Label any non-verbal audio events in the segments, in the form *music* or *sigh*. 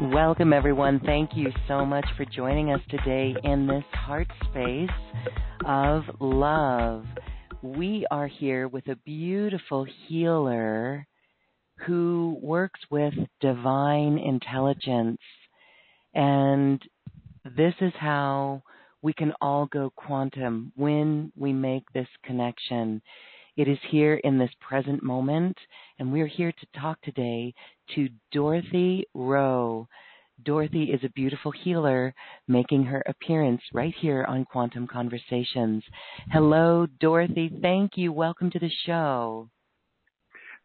Welcome, everyone. Thank you so much for joining us today in this heart space of love. We are here with a beautiful healer who works with divine intelligence. And this is how we can all go quantum when we make this connection. It is here in this present moment, and we're here to talk today to Dorothy Rowe. Dorothy is a beautiful healer making her appearance right here on Quantum Conversations. Hello, Dorothy. Thank you. Welcome to the show.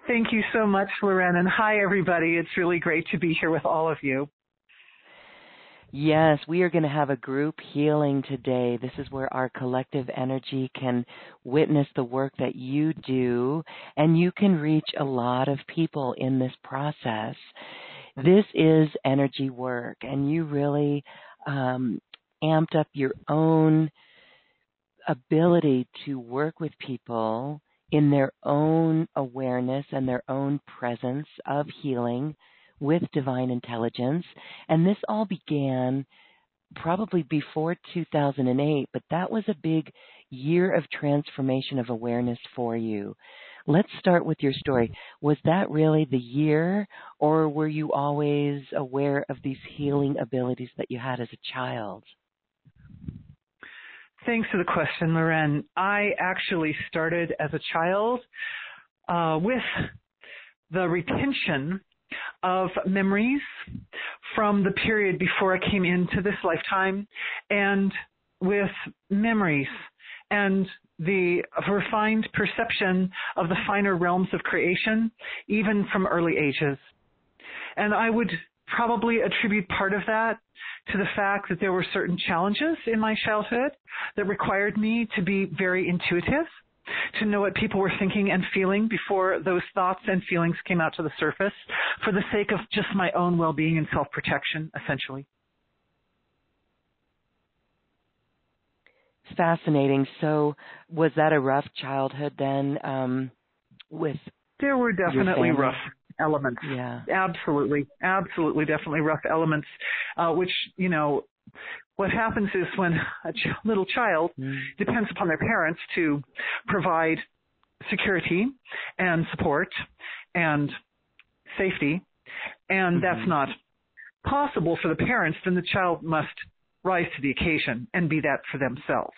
Thank you so much, Loren, and hi, everybody. It's really great to be here with all of you. Yes, we are going to have a group healing today. This is where our collective energy can witness the work that you do, and you can reach a lot of people in this process. This is energy work, and you really um, amped up your own ability to work with people in their own awareness and their own presence of healing with divine intelligence. And this all began probably before 2008, but that was a big year of transformation of awareness for you. Let's start with your story. Was that really the year, or were you always aware of these healing abilities that you had as a child? Thanks for the question, Loren. I actually started as a child uh, with the retention of memories from the period before I came into this lifetime and with memories and the refined perception of the finer realms of creation, even from early ages. And I would probably attribute part of that to the fact that there were certain challenges in my childhood that required me to be very intuitive, to know what people were thinking and feeling before those thoughts and feelings came out to the surface for the sake of just my own well-being and self-protection, essentially. Fascinating. So, was that a rough childhood then? Um, with there were definitely rough elements. Yeah. Absolutely. Absolutely. Definitely rough elements, uh, which, you know, what happens is when a ch- little child mm. depends upon their parents to provide security and support and safety, and mm-hmm. that's not possible for the parents, then the child must rise to the occasion and be that for themselves.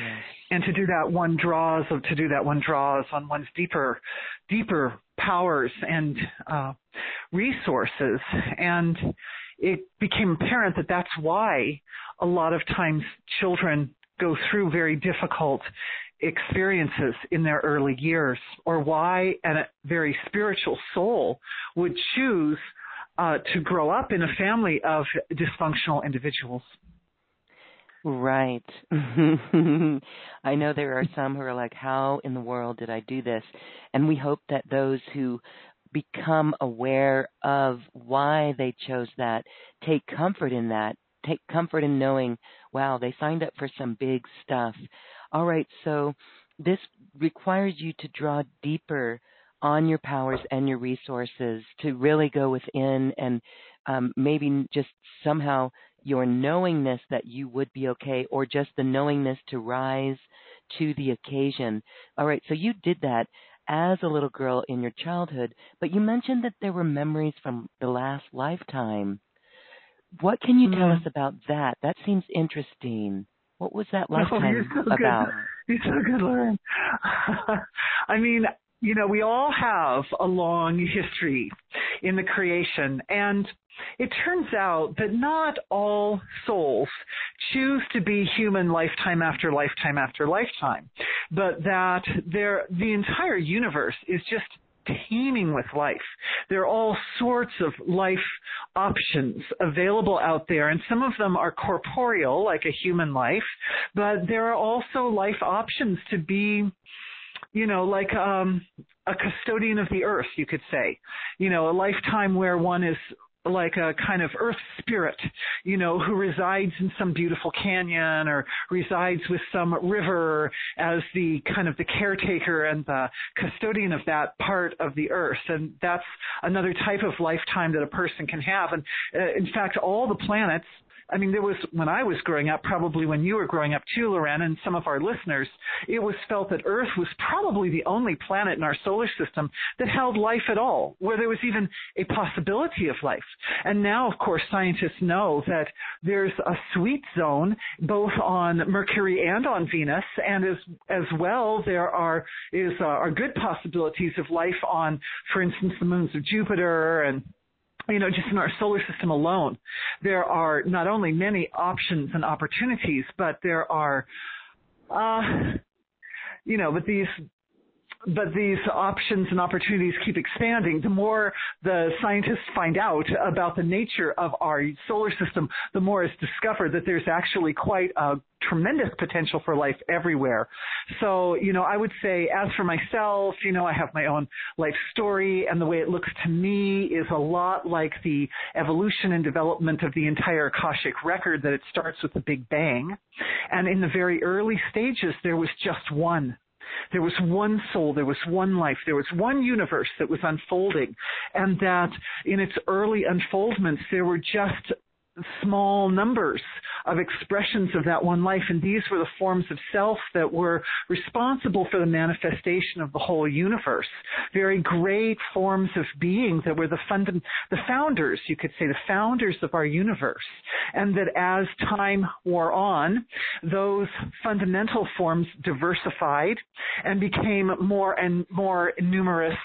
Yes. And to do that, one draws to do that, one draws on one's deeper, deeper powers and uh, resources. And it became apparent that that's why a lot of times children go through very difficult experiences in their early years, or why a very spiritual soul would choose uh, to grow up in a family of dysfunctional individuals. Right. *laughs* I know there are some who are like, how in the world did I do this? And we hope that those who become aware of why they chose that, take comfort in that, take comfort in knowing, wow, they signed up for some big stuff. All right, so this requires you to draw deeper on your powers and your resources to really go within and um, maybe just somehow your knowingness that you would be okay or just the knowingness to rise to the occasion. All right, so you did that as a little girl in your childhood, but you mentioned that there were memories from the last lifetime. What can you tell mm. us about that? That seems interesting. What was that lifetime *laughs* oh, you're so about? Good. You're so good, Loren. *laughs* I mean, you know, we all have a long history in the creation and it turns out that not all souls choose to be human lifetime after lifetime after lifetime, but that the entire universe is just teeming with life. There are all sorts of life options available out there, and some of them are corporeal, like a human life, but there are also life options to be you know, like um, a custodian of the earth, you could say. You know, a lifetime where one is like a kind of earth spirit, you know, who resides in some beautiful canyon or resides with some river as the kind of the caretaker and the custodian of that part of the earth. And that's another type of lifetime that a person can have. And uh, in fact, all the planets I mean, there was, when I was growing up, probably when you were growing up too, Loren, and some of our listeners, it was felt that Earth was probably the only planet in our solar system that held life at all, where there was even a possibility of life. And now, of course, scientists know that there's a sweet zone both on Mercury and on Venus, and as, as well, there are, is, uh, are good possibilities of life on, for instance, the moons of Jupiter and you know, just in our solar system alone, there are not only many options and opportunities, but there are, uh, you know, but these but these options and opportunities keep expanding. The more the scientists find out about the nature of our solar system, the more it's discovered that there's actually quite a tremendous potential for life everywhere. So, you know, I would say as for myself, you know, I have my own life story and the way it looks to me is a lot like the evolution and development of the entire Akashic record that it starts with the Big Bang. And in the very early stages, there was just one there was one soul, there was one life, there was one universe that was unfolding, and that in its early unfoldments there were just small numbers of expressions of that one life. And these were the forms of self that were responsible for the manifestation of the whole universe. Very great forms of being that were the fund- the founders, you could say, the founders of our universe. And that as time wore on, those fundamental forms diversified and became more and more numerous,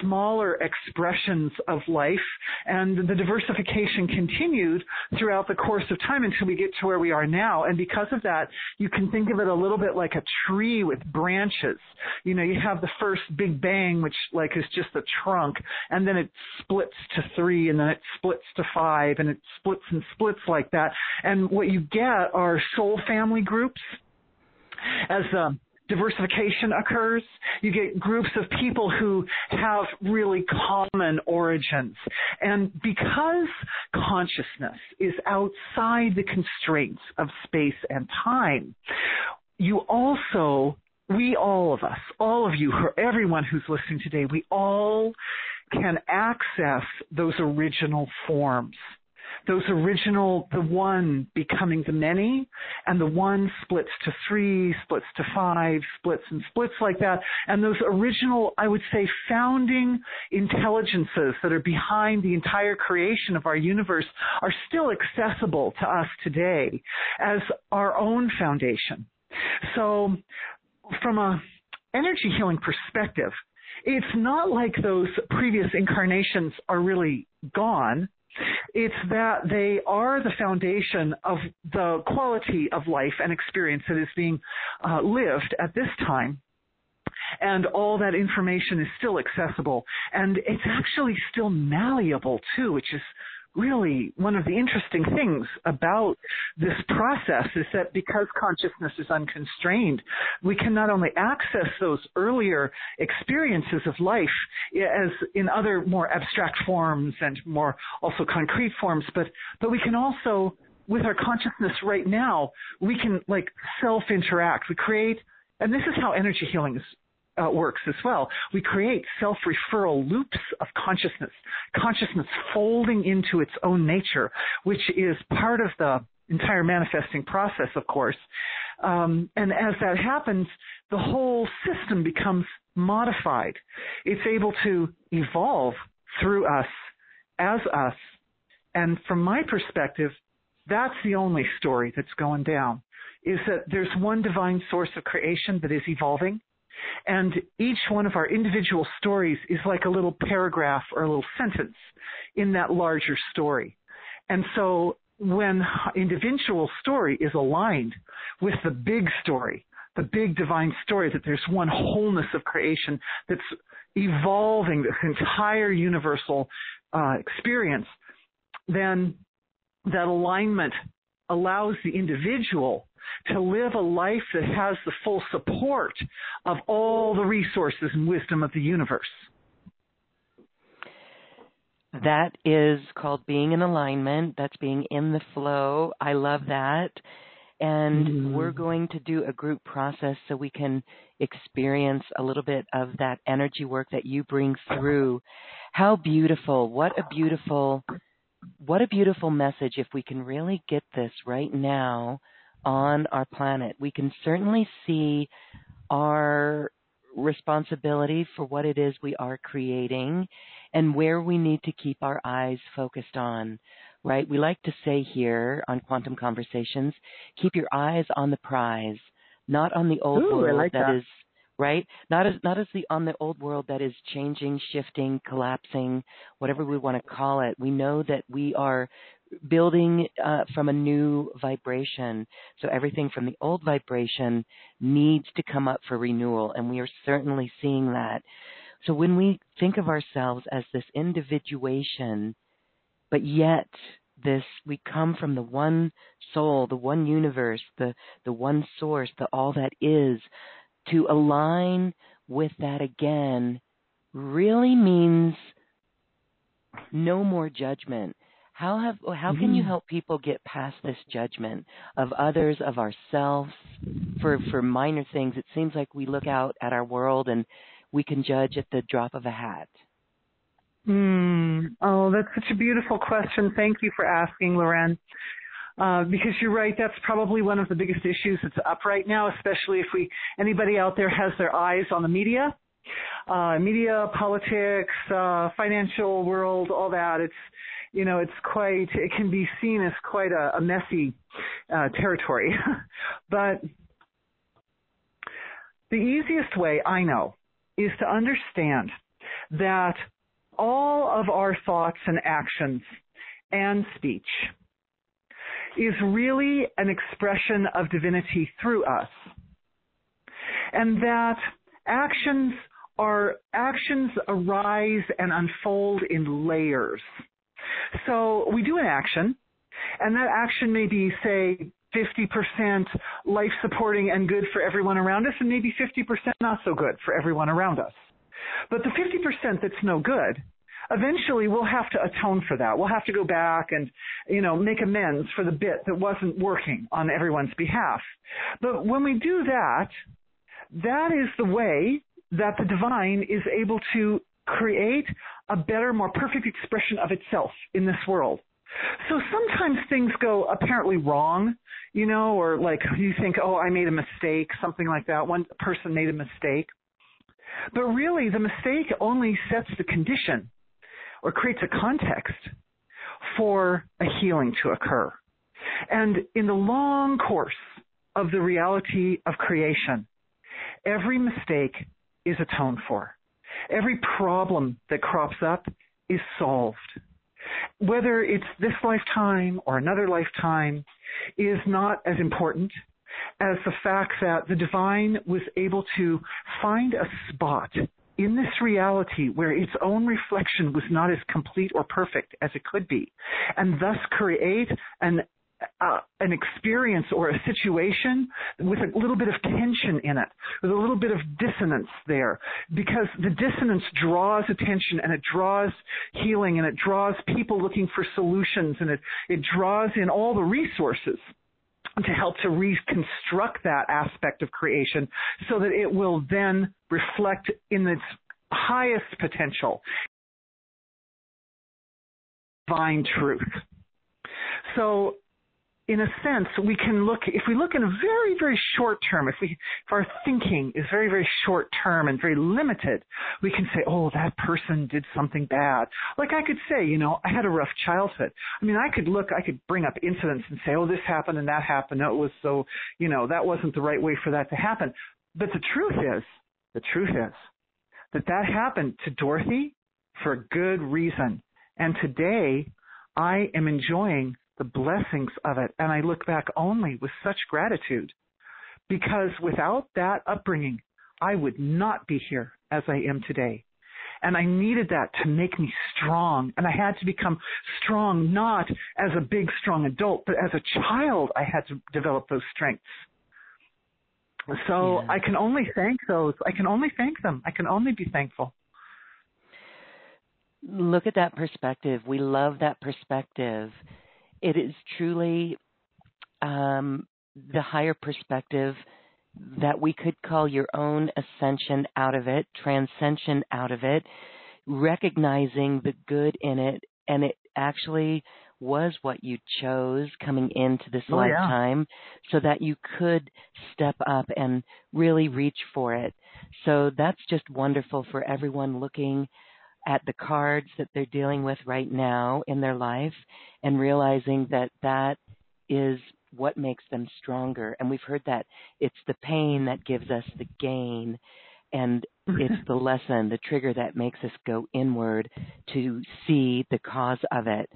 smaller expressions of life. And the diversification continued throughout the course of time until we get to where we are now. And because of that, you can think of it a little bit like a tree with branches. You know, you have the first big bang, which like is just the trunk, and then it splits to three, and then it splits to five, and it splits and splits like that. And what you get are soul family groups as um, diversification occurs. You get groups of people who have really common origins. And because consciousness is outside the constraints of space and time, you also, we all of us, all of you, everyone who's listening today, we all can access those original forms those original, the one becoming the many, and the one splits to three, splits to five, splits and splits like that. And those original, I would say, founding intelligences that are behind the entire creation of our universe are still accessible to us today as our own foundation. So from a energy healing perspective, it's not like those previous incarnations are really gone. It's that they are the foundation of the quality of life and experience that is being uh, lived at this time. And all that information is still accessible. And it's actually still malleable too, which is really one of the interesting things about this process is that because consciousness is unconstrained, we can not only access those earlier experiences of life as in other more abstract forms and more also concrete forms, but, but we can also, with our consciousness right now, we can like self-interact. We create, and this is how energy healing is uh, works as well. We create self-referral loops of consciousness, consciousness folding into its own nature, which is part of the entire manifesting process, of course. Um, and as that happens, the whole system becomes modified. It's able to evolve through us, as us. And from my perspective, that's the only story that's going down, is that there's one divine source of creation that is evolving and each one of our individual stories is like a little paragraph or a little sentence in that larger story. And so when individual story is aligned with the big story, the big divine story that there's one wholeness of creation that's evolving this entire universal uh, experience, then that alignment allows the individual to live a life that has the full support of all the resources and wisdom of the universe. That is called being in alignment. That's being in the flow. I love that. And mm-hmm. we're going to do a group process so we can experience a little bit of that energy work that you bring through. How beautiful. What a beautiful what a beautiful message if we can really get this right now on our planet. We can certainly see our responsibility for what it is we are creating and where we need to keep our eyes focused on. Right? We like to say here on Quantum Conversations, keep your eyes on the prize, not on the old Ooh, world like that, that is right? Not as not as the on the old world that is changing, shifting, collapsing, whatever we want to call it. We know that we are building uh, from a new vibration. So everything from the old vibration needs to come up for renewal, and we are certainly seeing that. So when we think of ourselves as this individuation, but yet this we come from the one soul, the one universe, the the one source, the all that is, to align with that again really means no more judgment. How have how can you mm-hmm. help people get past this judgment of others, of ourselves, for for minor things? It seems like we look out at our world and we can judge at the drop of a hat. Mm. Oh, that's such a beautiful question. Thank you for asking, Loren. Uh, because you're right, that's probably one of the biggest issues that's up right now, especially if we anybody out there has their eyes on the media, uh, media, politics, uh, financial world, all that. It's you know, it's quite, it can be seen as quite a, a messy uh, territory. *laughs* but the easiest way I know is to understand that all of our thoughts and actions and speech is really an expression of divinity through us. And that actions are, actions arise and unfold in layers. So we do an action, and that action may be, say, 50% life supporting and good for everyone around us, and maybe 50% not so good for everyone around us. But the 50% that's no good, eventually we'll have to atone for that. We'll have to go back and, you know, make amends for the bit that wasn't working on everyone's behalf. But when we do that, that is the way that the divine is able to create a better, more perfect expression of itself in this world. So sometimes things go apparently wrong, you know, or like you think, oh, I made a mistake, something like that. One person made a mistake. But really, the mistake only sets the condition or creates a context for a healing to occur. And in the long course of the reality of creation, every mistake is atoned for. Every problem that crops up is solved. Whether it's this lifetime or another lifetime is not as important as the fact that the divine was able to find a spot in this reality where its own reflection was not as complete or perfect as it could be, and thus create an uh, an experience or a situation with a little bit of tension in it, with a little bit of dissonance there, because the dissonance draws attention and it draws healing and it draws people looking for solutions and it, it draws in all the resources to help to reconstruct that aspect of creation so that it will then reflect in its highest potential divine truth. So in a sense, we can look, if we look in a very, very short term, if we, if our thinking is very, very short term and very limited, we can say, oh, that person did something bad. Like I could say, you know, I had a rough childhood. I mean, I could look, I could bring up incidents and say, oh, this happened and that happened. It was so, you know, that wasn't the right way for that to happen. But the truth is, the truth is that that happened to Dorothy for a good reason. And today, I am enjoying the blessings of it. And I look back only with such gratitude because without that upbringing, I would not be here as I am today. And I needed that to make me strong. And I had to become strong not as a big, strong adult, but as a child, I had to develop those strengths. So yeah. I can only thank those. I can only thank them. I can only be thankful. Look at that perspective. We love that perspective it is truly um, the higher perspective that we could call your own ascension out of it, transcension out of it, recognizing the good in it, and it actually was what you chose coming into this oh, lifetime yeah. so that you could step up and really reach for it. So that's just wonderful for everyone looking at the cards that they're dealing with right now in their life and realizing that that is what makes them stronger. And we've heard that it's the pain that gives us the gain and it's the lesson, the trigger that makes us go inward to see the cause of it.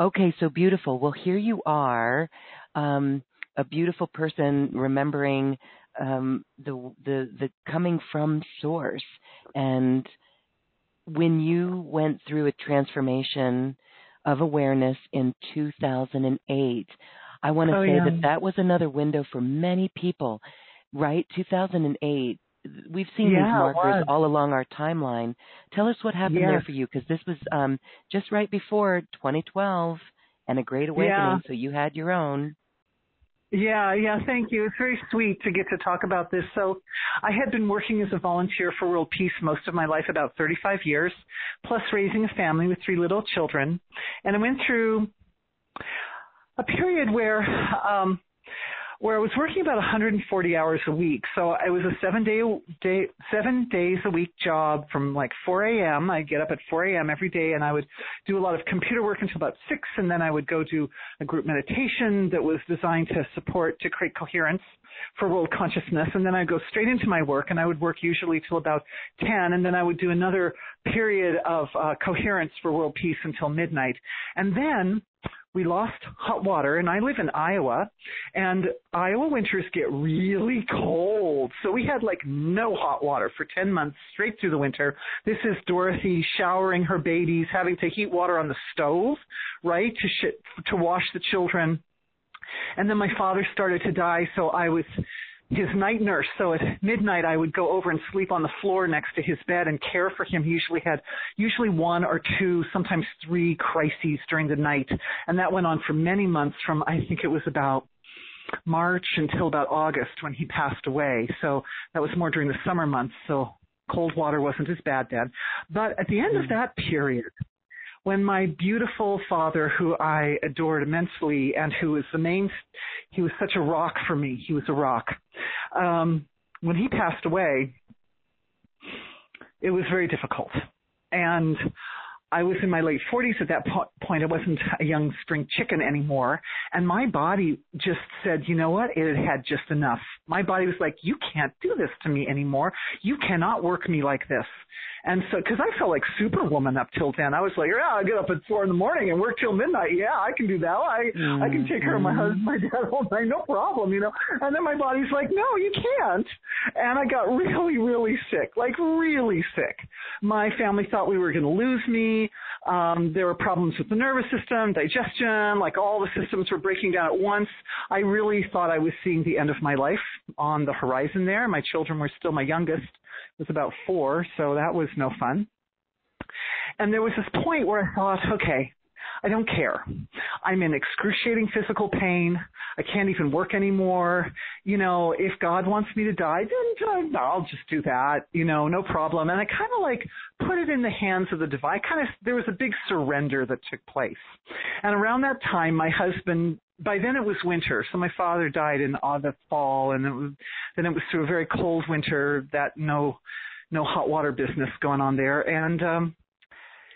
Okay, so beautiful. Well, here you are, um, a beautiful person remembering um, the the the coming from source and when you went through a transformation of awareness in 2008, I want to oh, say yeah. that that was another window for many people, right? 2008. We've seen yeah, these markers all along our timeline. Tell us what happened there for you, because this was um, just right before 2012 and a great awakening. So you had your own. Yeah, yeah, thank you. It's very sweet to get to talk about this. So, I had been working as a volunteer for World Peace most of my life, about 35 years, plus raising a family with three little children. And I went through a period where um where I was working about 140 hours a week. So it was a seven day, day seven days a week job from like 4 a.m. I'd get up at 4 a.m. every day and I would do a lot of computer work until about six and then I would go do a group meditation that was designed to support, to create coherence for world consciousness. And then I'd go straight into my work and I would work usually till about 10 and then I would do another period of uh, coherence for world peace until midnight. And then we lost hot water and I live in Iowa and Iowa winters get really cold. So we had like no hot water for 10 months straight through the winter. This is Dorothy showering her babies, having to heat water on the stove, right? To sh- to wash the children. And then my father started to die, so I was his night nurse. So at midnight, I would go over and sleep on the floor next to his bed and care for him. He usually had usually one or two, sometimes three crises during the night, and that went on for many months. From I think it was about March until about August when he passed away. So that was more during the summer months. So cold water wasn't as bad then. But at the end of mm. that period, when my beautiful father, who I adored immensely and who was the main, he was such a rock for me. He was a rock. Um, when he passed away, it was very difficult. And I was in my late 40s at that po- point. I wasn't a young spring chicken anymore. And my body just said, you know what? It had just enough. My body was like, you can't do this to me anymore. You cannot work me like this. And so, cause I felt like superwoman up till then. I was like, yeah, I get up at four in the morning and work till midnight. Yeah, I can do that. I, mm-hmm. I can take care of my husband, my dad all night. No problem, you know? And then my body's like, no, you can't. And I got *laughs* really, really sick, like really sick. My family thought we were going to lose me. Um, there were problems with the nervous system, digestion, like all the systems were breaking down at once. I really thought I was seeing the end of my life on the horizon there. My children were still my youngest was about four, so that was no fun. And there was this point where I thought, okay, I don't care. I'm in excruciating physical pain. I can't even work anymore. You know, if God wants me to die, then I'll just do that. You know, no problem. And I kind of like put it in the hands of the divine. Kind of, there was a big surrender that took place. And around that time, my husband by then it was winter, so my father died in uh, the fall, and it was, then it was through a very cold winter that no no hot water business going on there. And um,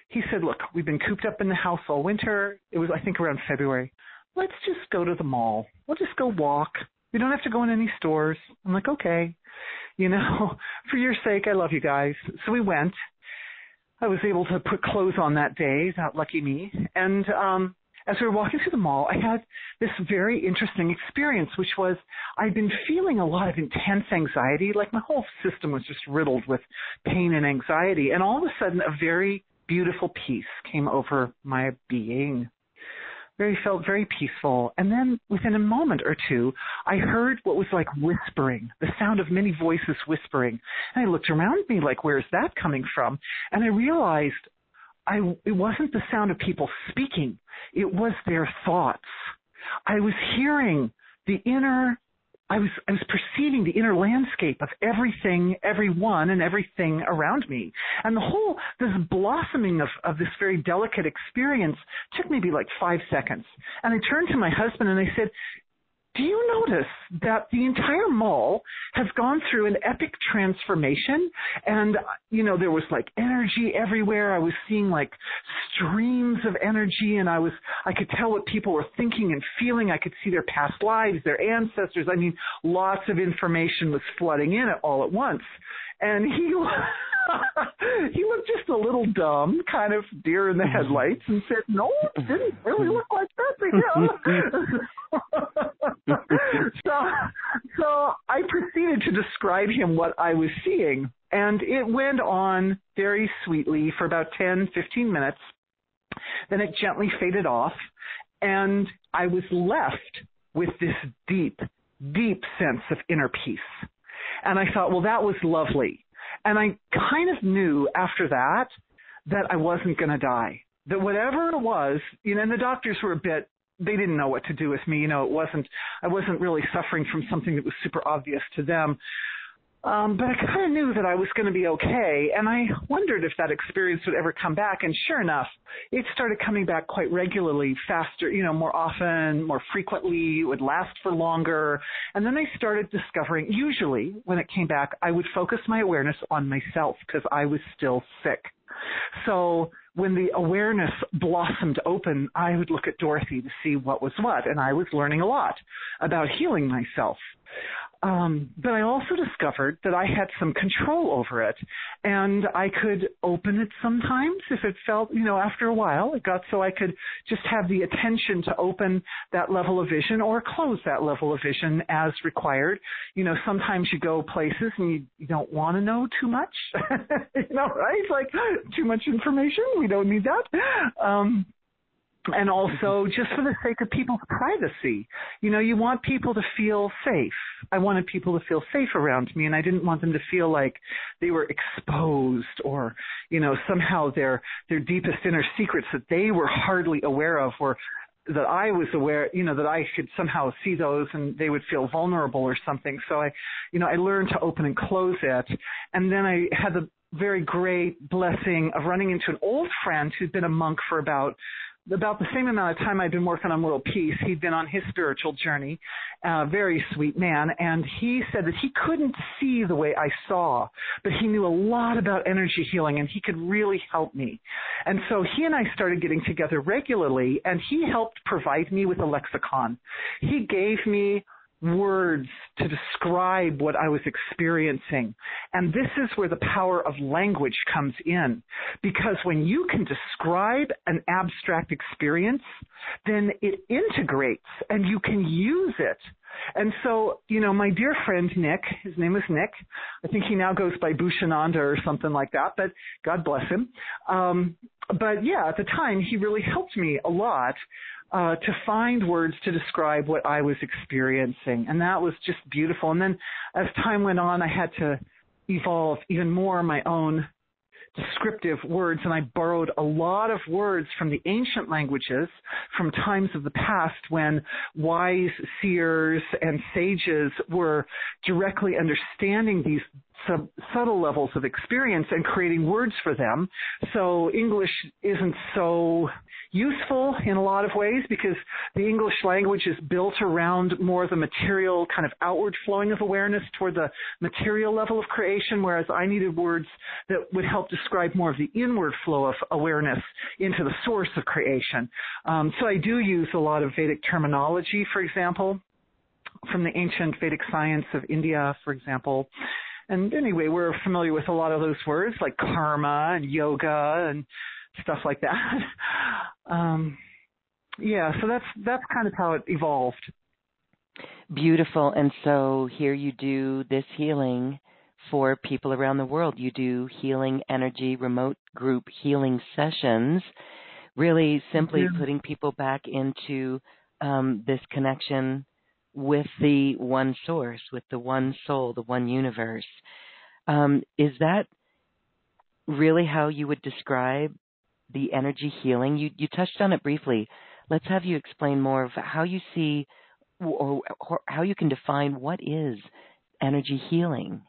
he said, "Look, we've been cooped up in the house all winter. It was I think around February. Let's just go to the mall. We'll just go walk. We don't have to go in any stores." I'm like, "Okay, you know, *laughs* for your sake, I love you guys." So we went. I was able to put clothes on that day, that lucky me, and um as we were walking through the mall, I had this very interesting experience, which was I'd been feeling a lot of intense anxiety, like my whole system was just riddled with pain and anxiety, and all of a sudden a very beautiful peace came over my being. Very felt very peaceful. And then within a moment or two, I heard what was like whispering, the sound of many voices whispering. And I looked around me like, where's that coming from? And I realized I, it wasn't the sound of people speaking. It was their thoughts. I was hearing the inner, I was, I was perceiving the inner landscape of everything, everyone, and everything around me. And the whole, this blossoming of, of this very delicate experience took maybe like five seconds. And I turned to my husband and I said, do you notice that the entire mall has gone through an epic transformation? And you know there was like energy everywhere. I was seeing like streams of energy and i was i could tell what people were thinking and feeling. I could see their past lives their ancestors. I mean lots of information was flooding in all at once and he *laughs* he looked just a little dumb, kind of deer in the headlights, and said, "No, it didn't really look like that *laughs* so, so I proceeded to describe him what I was seeing, and it went on very sweetly for about ten, fifteen minutes. Then it gently faded off, and I was left with this deep, deep sense of inner peace. And I thought, well, that was lovely. And I kind of knew after that that I wasn't going to die. That whatever it was, you know, and the doctors were a bit they didn't know what to do with me. You know, it wasn't, I wasn't really suffering from something that was super obvious to them. Um, but I kind of knew that I was going to be okay, and I wondered if that experience would ever come back. And sure enough, it started coming back quite regularly, faster, you know, more often, more frequently. It would last for longer, and then I started discovering. Usually, when it came back, I would focus my awareness on myself because I was still sick. So when the awareness blossomed open, I would look at Dorothy to see what was what, and I was learning a lot about healing myself. Um, but I also discovered that I had some control over it, and I could open it sometimes if it felt, you know, after a while, it got so I could just have the attention to open that level of vision or close that level of vision as required. You know, sometimes you go places and you, you don't want to know too much, *laughs* you know, right? Like too much information. We don't need that. Um, and also just for the sake of people's privacy. You know, you want people to feel safe. I wanted people to feel safe around me and I didn't want them to feel like they were exposed or, you know, somehow their their deepest inner secrets that they were hardly aware of or that I was aware, you know, that I could somehow see those and they would feel vulnerable or something. So I, you know, I learned to open and close it. And then I had the very great blessing of running into an old friend who'd been a monk for about about the same amount of time I'd been working on world peace, he'd been on his spiritual journey. A very sweet man, and he said that he couldn't see the way I saw, but he knew a lot about energy healing, and he could really help me. And so he and I started getting together regularly, and he helped provide me with a lexicon. He gave me words to describe what I was experiencing. And this is where the power of language comes in. Because when you can describe an abstract experience, then it integrates and you can use it. And so, you know, my dear friend Nick, his name is Nick. I think he now goes by Bushananda or something like that, but God bless him. Um, but yeah, at the time, he really helped me a lot uh, to find words to describe what I was experiencing. And that was just beautiful. And then as time went on, I had to evolve even more my own descriptive words, and I borrowed a lot of words from the ancient languages from times of the past when wise seers and sages were directly understanding these sub- subtle levels of experience and creating words for them. So English isn't so useful in a lot of ways because the English language is built around more the material kind of outward flowing of awareness toward the material level of creation, whereas I needed words that would help describe more of the inward flow of awareness into the source of creation. Um, so I do use a lot of Vedic terminology, for example, from the ancient Vedic science of India, for example. And anyway, we're familiar with a lot of those words like karma and yoga and stuff like that. *laughs* um, yeah, so that's that's kind of how it evolved. Beautiful. And so here you do this healing for people around the world. You do healing energy remote group healing sessions, really simply yeah. putting people back into um, this connection with the one source, with the one soul, the one universe. Um, is that really how you would describe the energy healing? You, you touched on it briefly. Let's have you explain more of how you see or, or how you can define what is energy healing.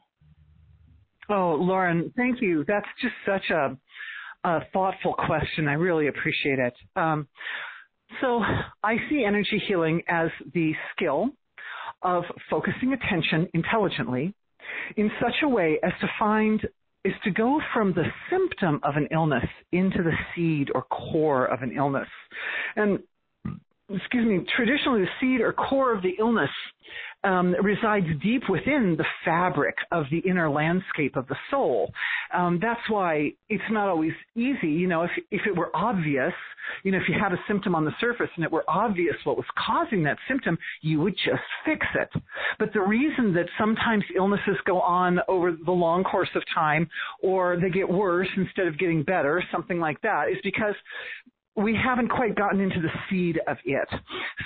Oh, Loren, thank you. That's just such a, a thoughtful question. I really appreciate it. Um, so I see energy healing as the skill of focusing attention intelligently in such a way as to find is to go from the symptom of an illness into the seed or core of an illness. And excuse me, traditionally the seed or core of the illness um, resides deep within the fabric of the inner landscape of the soul. Um, that's why it's not always easy. You know, if if it were obvious, you know, if you had a symptom on the surface and it were obvious what was causing that symptom, you would just fix it. But the reason that sometimes illnesses go on over the long course of time, or they get worse instead of getting better, something like that, is because we haven't quite gotten into the seed of it.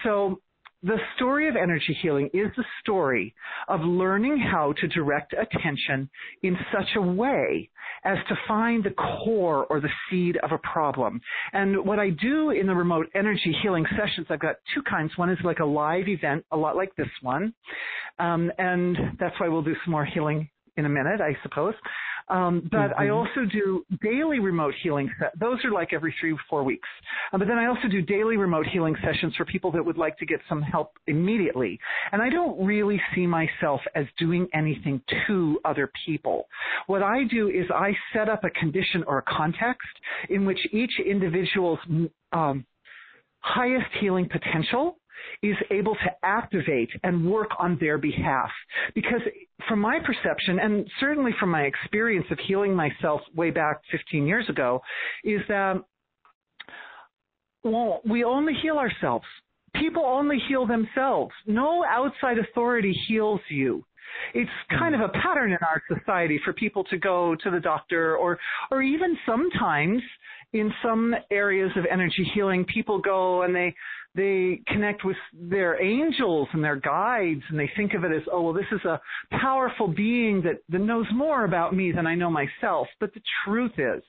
So the story of energy healing is the story of learning how to direct attention in such a way as to find the core or the seed of a problem. And what I do in the remote energy healing sessions, I've got two kinds. One is like a live event, a lot like this one. Um, and that's why we'll do some more healing in a minute, I suppose. Um, but mm-hmm. I also do daily remote healing. Se- those are like every three, or four weeks. Uh, but then I also do daily remote healing sessions for people that would like to get some help immediately. And I don't really see myself as doing anything to other people. What I do is I set up a condition or a context in which each individual's um, highest healing potential is able to activate and work on their behalf. Because from my perception, and certainly from my experience of healing myself way back 15 years ago, is that well, we only heal ourselves. People only heal themselves. No outside authority heals you. It's kind of a pattern in our society for people to go to the doctor or or even sometimes in some areas of energy healing people go and they they connect with their angels and their guides and they think of it as, oh, well, this is a powerful being that, that knows more about me than I know myself. But the truth is,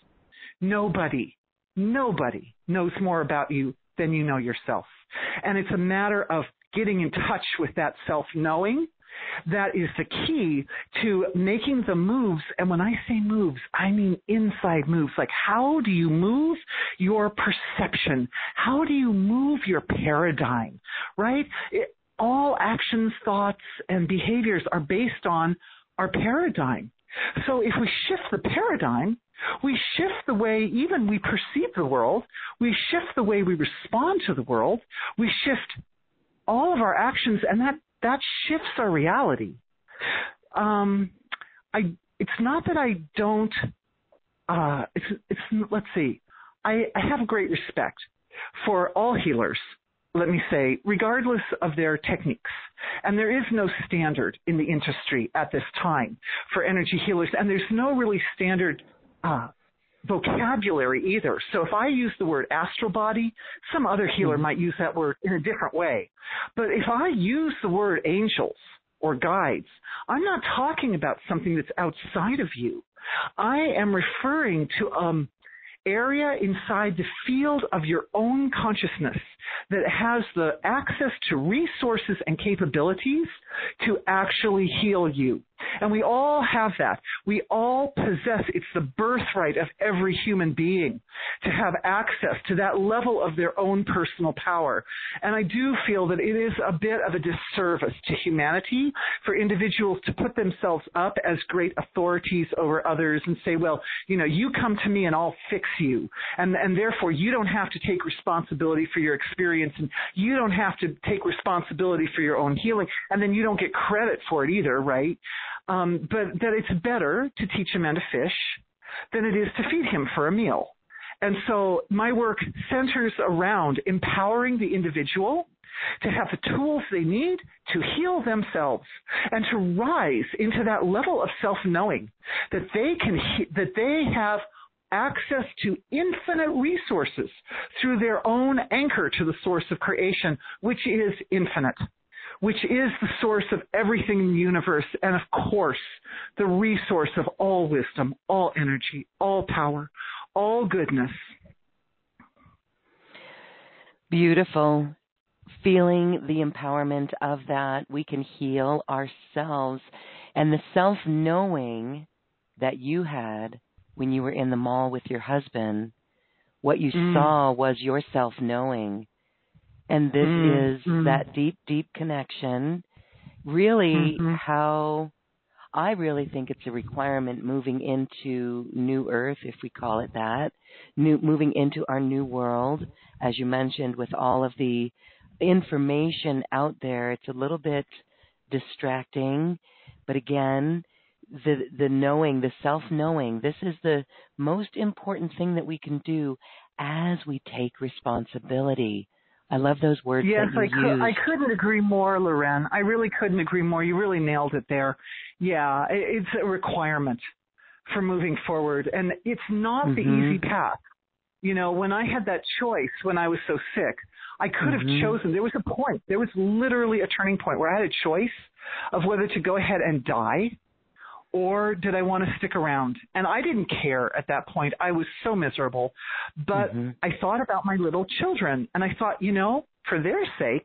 nobody, nobody knows more about you than you know yourself. And it's a matter of getting in touch with that self-knowing that is the key to making the moves. And when I say moves, I mean inside moves. Like how do you move your perception? How do you move your paradigm? Right? It, all actions, thoughts, and behaviors are based on our paradigm. So if we shift the paradigm, we shift the way even we perceive the world, we shift the way we respond to the world, we shift all of our actions, and that, that shifts our reality. Um, I, it's not that I don't, uh, it's, it's, let's see, I, I have great respect for all healers let me say, regardless of their techniques. And there is no standard in the industry at this time for energy healers, and there's no really standard uh, vocabulary either. So if I use the word astral body, some other healer mm-hmm. might use that word in a different way. But if I use the word angels or guides, I'm not talking about something that's outside of you. I am referring to um, area inside the field of your own consciousness that has the access to resources and capabilities to actually heal you. And we all have that. We all possess, it's the birthright of every human being to have access to that level of their own personal power. And I do feel that it is a bit of a disservice to humanity for individuals to put themselves up as great authorities over others and say, well, you know, you come to me and I'll fix you. And, and therefore you don't have to take responsibility for your experience and you don't have to take responsibility for your own healing. And then you don't get credit for it either, right? Um, but that it's better to teach a man to fish than it is to feed him for a meal. And so my work centers around empowering the individual to have the tools they need to heal themselves and to rise into that level of self-knowing that they can that they have access to infinite resources through their own anchor to the source of creation which is infinite which is the source of everything in the universe, and of course, the resource of all wisdom, all energy, all power, all goodness. Beautiful. Feeling the empowerment of that, we can heal ourselves. And the self knowing that you had when you were in the mall with your husband, what you mm. saw was your self knowing and this mm, is mm. that deep, deep connection. Really, mm-hmm. how I really think it's a requirement moving into New Earth, if we call it that, new, moving into our new world. As you mentioned, with all of the information out there, it's a little bit distracting. But again, the the knowing, the self knowing, this is the most important thing that we can do as we take responsibility I love those words yes, that you I, use. I couldn't agree more, Loren. I really couldn't agree more. You really nailed it there. Yeah, it's a requirement for moving forward, and it's not mm-hmm. the easy path. You know, when I had that choice when I was so sick, I could have mm-hmm. chosen. There was a point. There was literally a turning point where I had a choice of whether to go ahead and die or did I want to stick around? And I didn't care at that point. I was so miserable. But mm-hmm. I thought about my little children and I thought, you know, for their sake,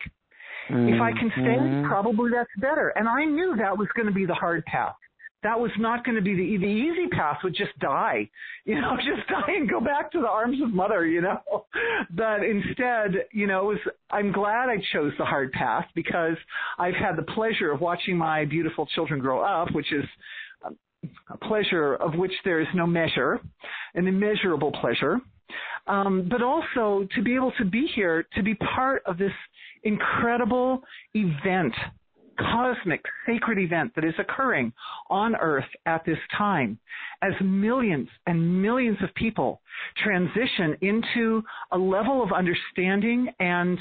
mm-hmm. if I can stay, mm-hmm. probably that's better. And I knew that was going to be the hard path. That was not going to be the the easy path would just die, you know, *laughs* just die and go back to the arms of mother, you know. But instead, you know, it was I'm glad I chose the hard path because I've had the pleasure of watching my beautiful children grow up, which is pleasure of which there is no measure, an immeasurable pleasure, um, but also to be able to be here, to be part of this incredible event, cosmic, sacred event that is occurring on Earth at this time as millions and millions of people transition into a level of understanding and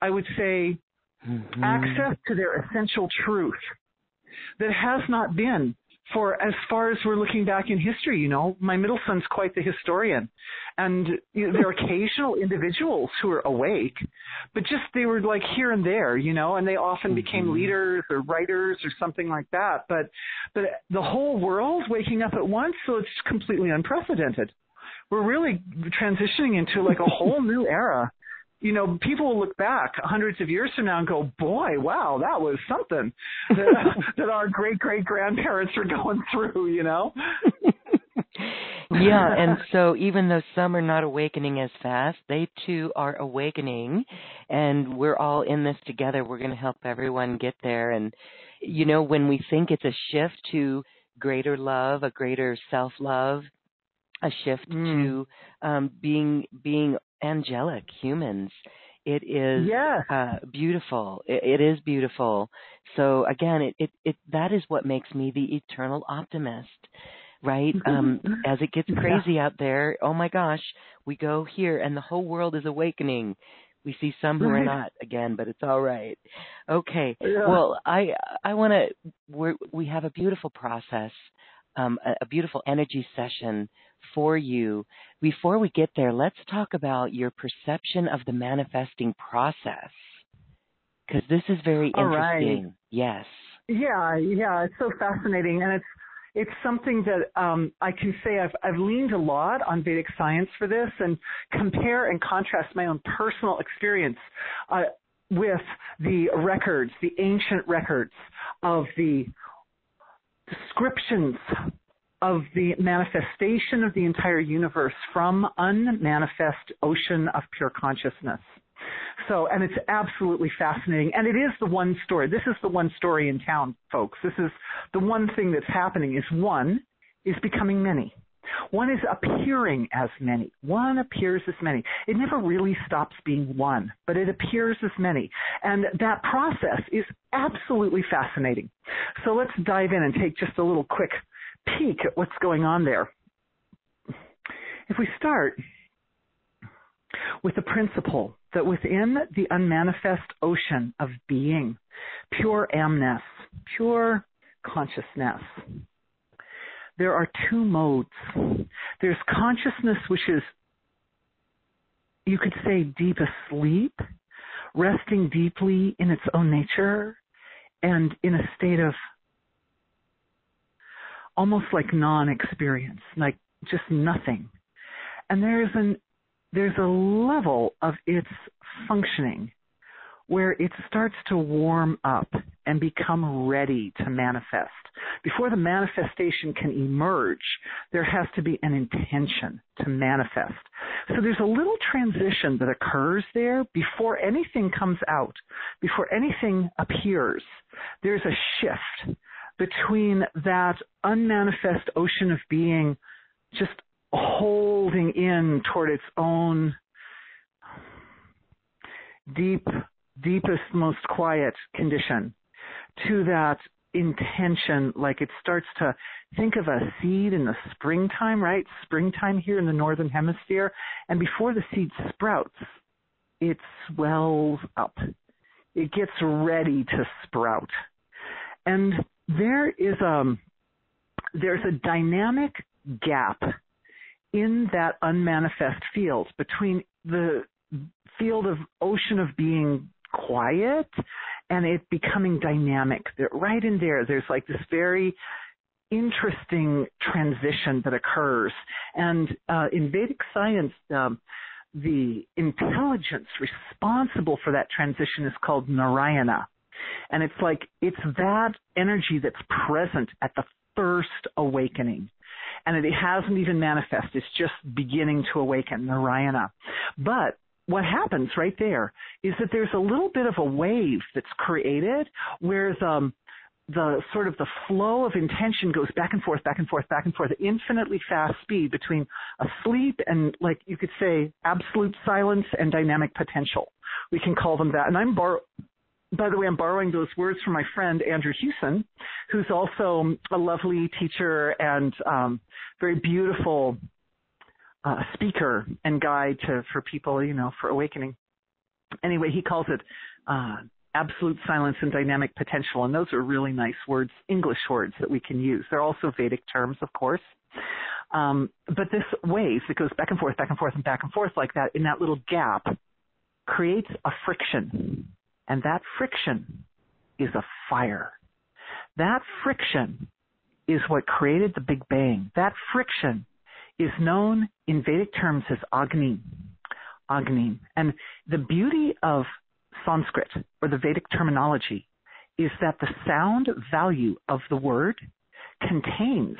I would say mm-hmm. access to their essential truth that has not been for as far as we're looking back in history, you know, my middle son's quite the historian. And you know, there are occasional individuals who are awake, but just they were like here and there, you know, and they often mm-hmm. became leaders or writers or something like that. But but the whole world waking up at once, so it's completely unprecedented. We're really transitioning into like a whole *laughs* new era you know, people will look back hundreds of years from now and go, boy, wow, that was something that, *laughs* that our great great grandparents were going through, you know? yeah, and *laughs* so even though some are not awakening as fast, they too are awakening, and we're all in this together. We're going to help everyone get there. And, you know, when we think it's a shift to greater love, a greater self love, a shift mm. to um, being being angelic humans. It is yes. uh, beautiful. It, it is beautiful. So again, it, it, it that is what makes me the eternal optimist right? *laughs* Um, as it gets crazy yeah. out there, oh my gosh, we go here and the whole world is awakening. We see some who are not again, but it's all right. Okay. Yeah. Well, I I want to. We have a beautiful process, um, a, a beautiful energy session for you. Before we get there, let's talk about your perception of the manifesting process, because this is very interesting. Right. Yes. Yeah, yeah, it's so fascinating, and it's it's something that um, I can say I've, I've leaned a lot on Vedic science for this and compare and contrast my own personal experience uh, with the records, the ancient records of the descriptions of the manifestation of the entire universe from unmanifest ocean of pure consciousness. So, and it's absolutely fascinating. And it is the one story. This is the one story in town, folks. This is the one thing that's happening is one is becoming many. One is appearing as many. One appears as many. It never really stops being one, but it appears as many. And that process is absolutely fascinating. So let's dive in and take just a little quick peek at what's going on there. If we start with the principle that within the unmanifest ocean of being, pure amness, pure consciousness, there are two modes. There's consciousness which is, you could say, deep asleep, resting deeply in its own nature and in a state of almost like non-experience, like just nothing. And there's an there's a level of its functioning where it starts to warm up and become ready to manifest. Before the manifestation can emerge, there has to be an intention to manifest. So there's a little transition that occurs there before anything comes out, before anything appears. There's a shift between that unmanifest ocean of being just holding in toward its own deep, deepest, most quiet condition to that intention, like it starts to think of a seed in the springtime, right? Springtime here in the northern hemisphere. And before the seed sprouts, it swells up. It gets ready to sprout. And there is a, um, there's a dynamic gap in that unmanifest field between the field of ocean of being quiet and it becoming dynamic. Right in there, there's like this very interesting transition that occurs. And uh, in Vedic science, um, the intelligence responsible for that transition is called Narayana. And it's like, it's that energy that's present at the first awakening and it hasn't even manifested. It's just beginning to awaken, Narayana. But what happens right there is that there's a little bit of a wave that's created where the, the sort of the flow of intention goes back and forth, back and forth, back and forth, infinitely fast speed between asleep and like you could say absolute silence and dynamic potential. We can call them that. And I'm bar- by the way, I'm borrowing those words from my friend Andrew Hewson, who's also a lovely teacher and um, very beautiful uh, speaker and guide to for people, you know, for awakening. Anyway, he calls it uh, absolute silence and dynamic potential, and those are really nice words, English words that we can use. They're also Vedic terms, of course. Um, but this wave that goes back and forth, back and forth, and back and forth like that in that little gap creates a friction and that friction is a fire. That friction is what created the Big Bang. That friction is known in Vedic terms as Agni. Agni. And the beauty of Sanskrit or the Vedic terminology is that the sound value of the word contains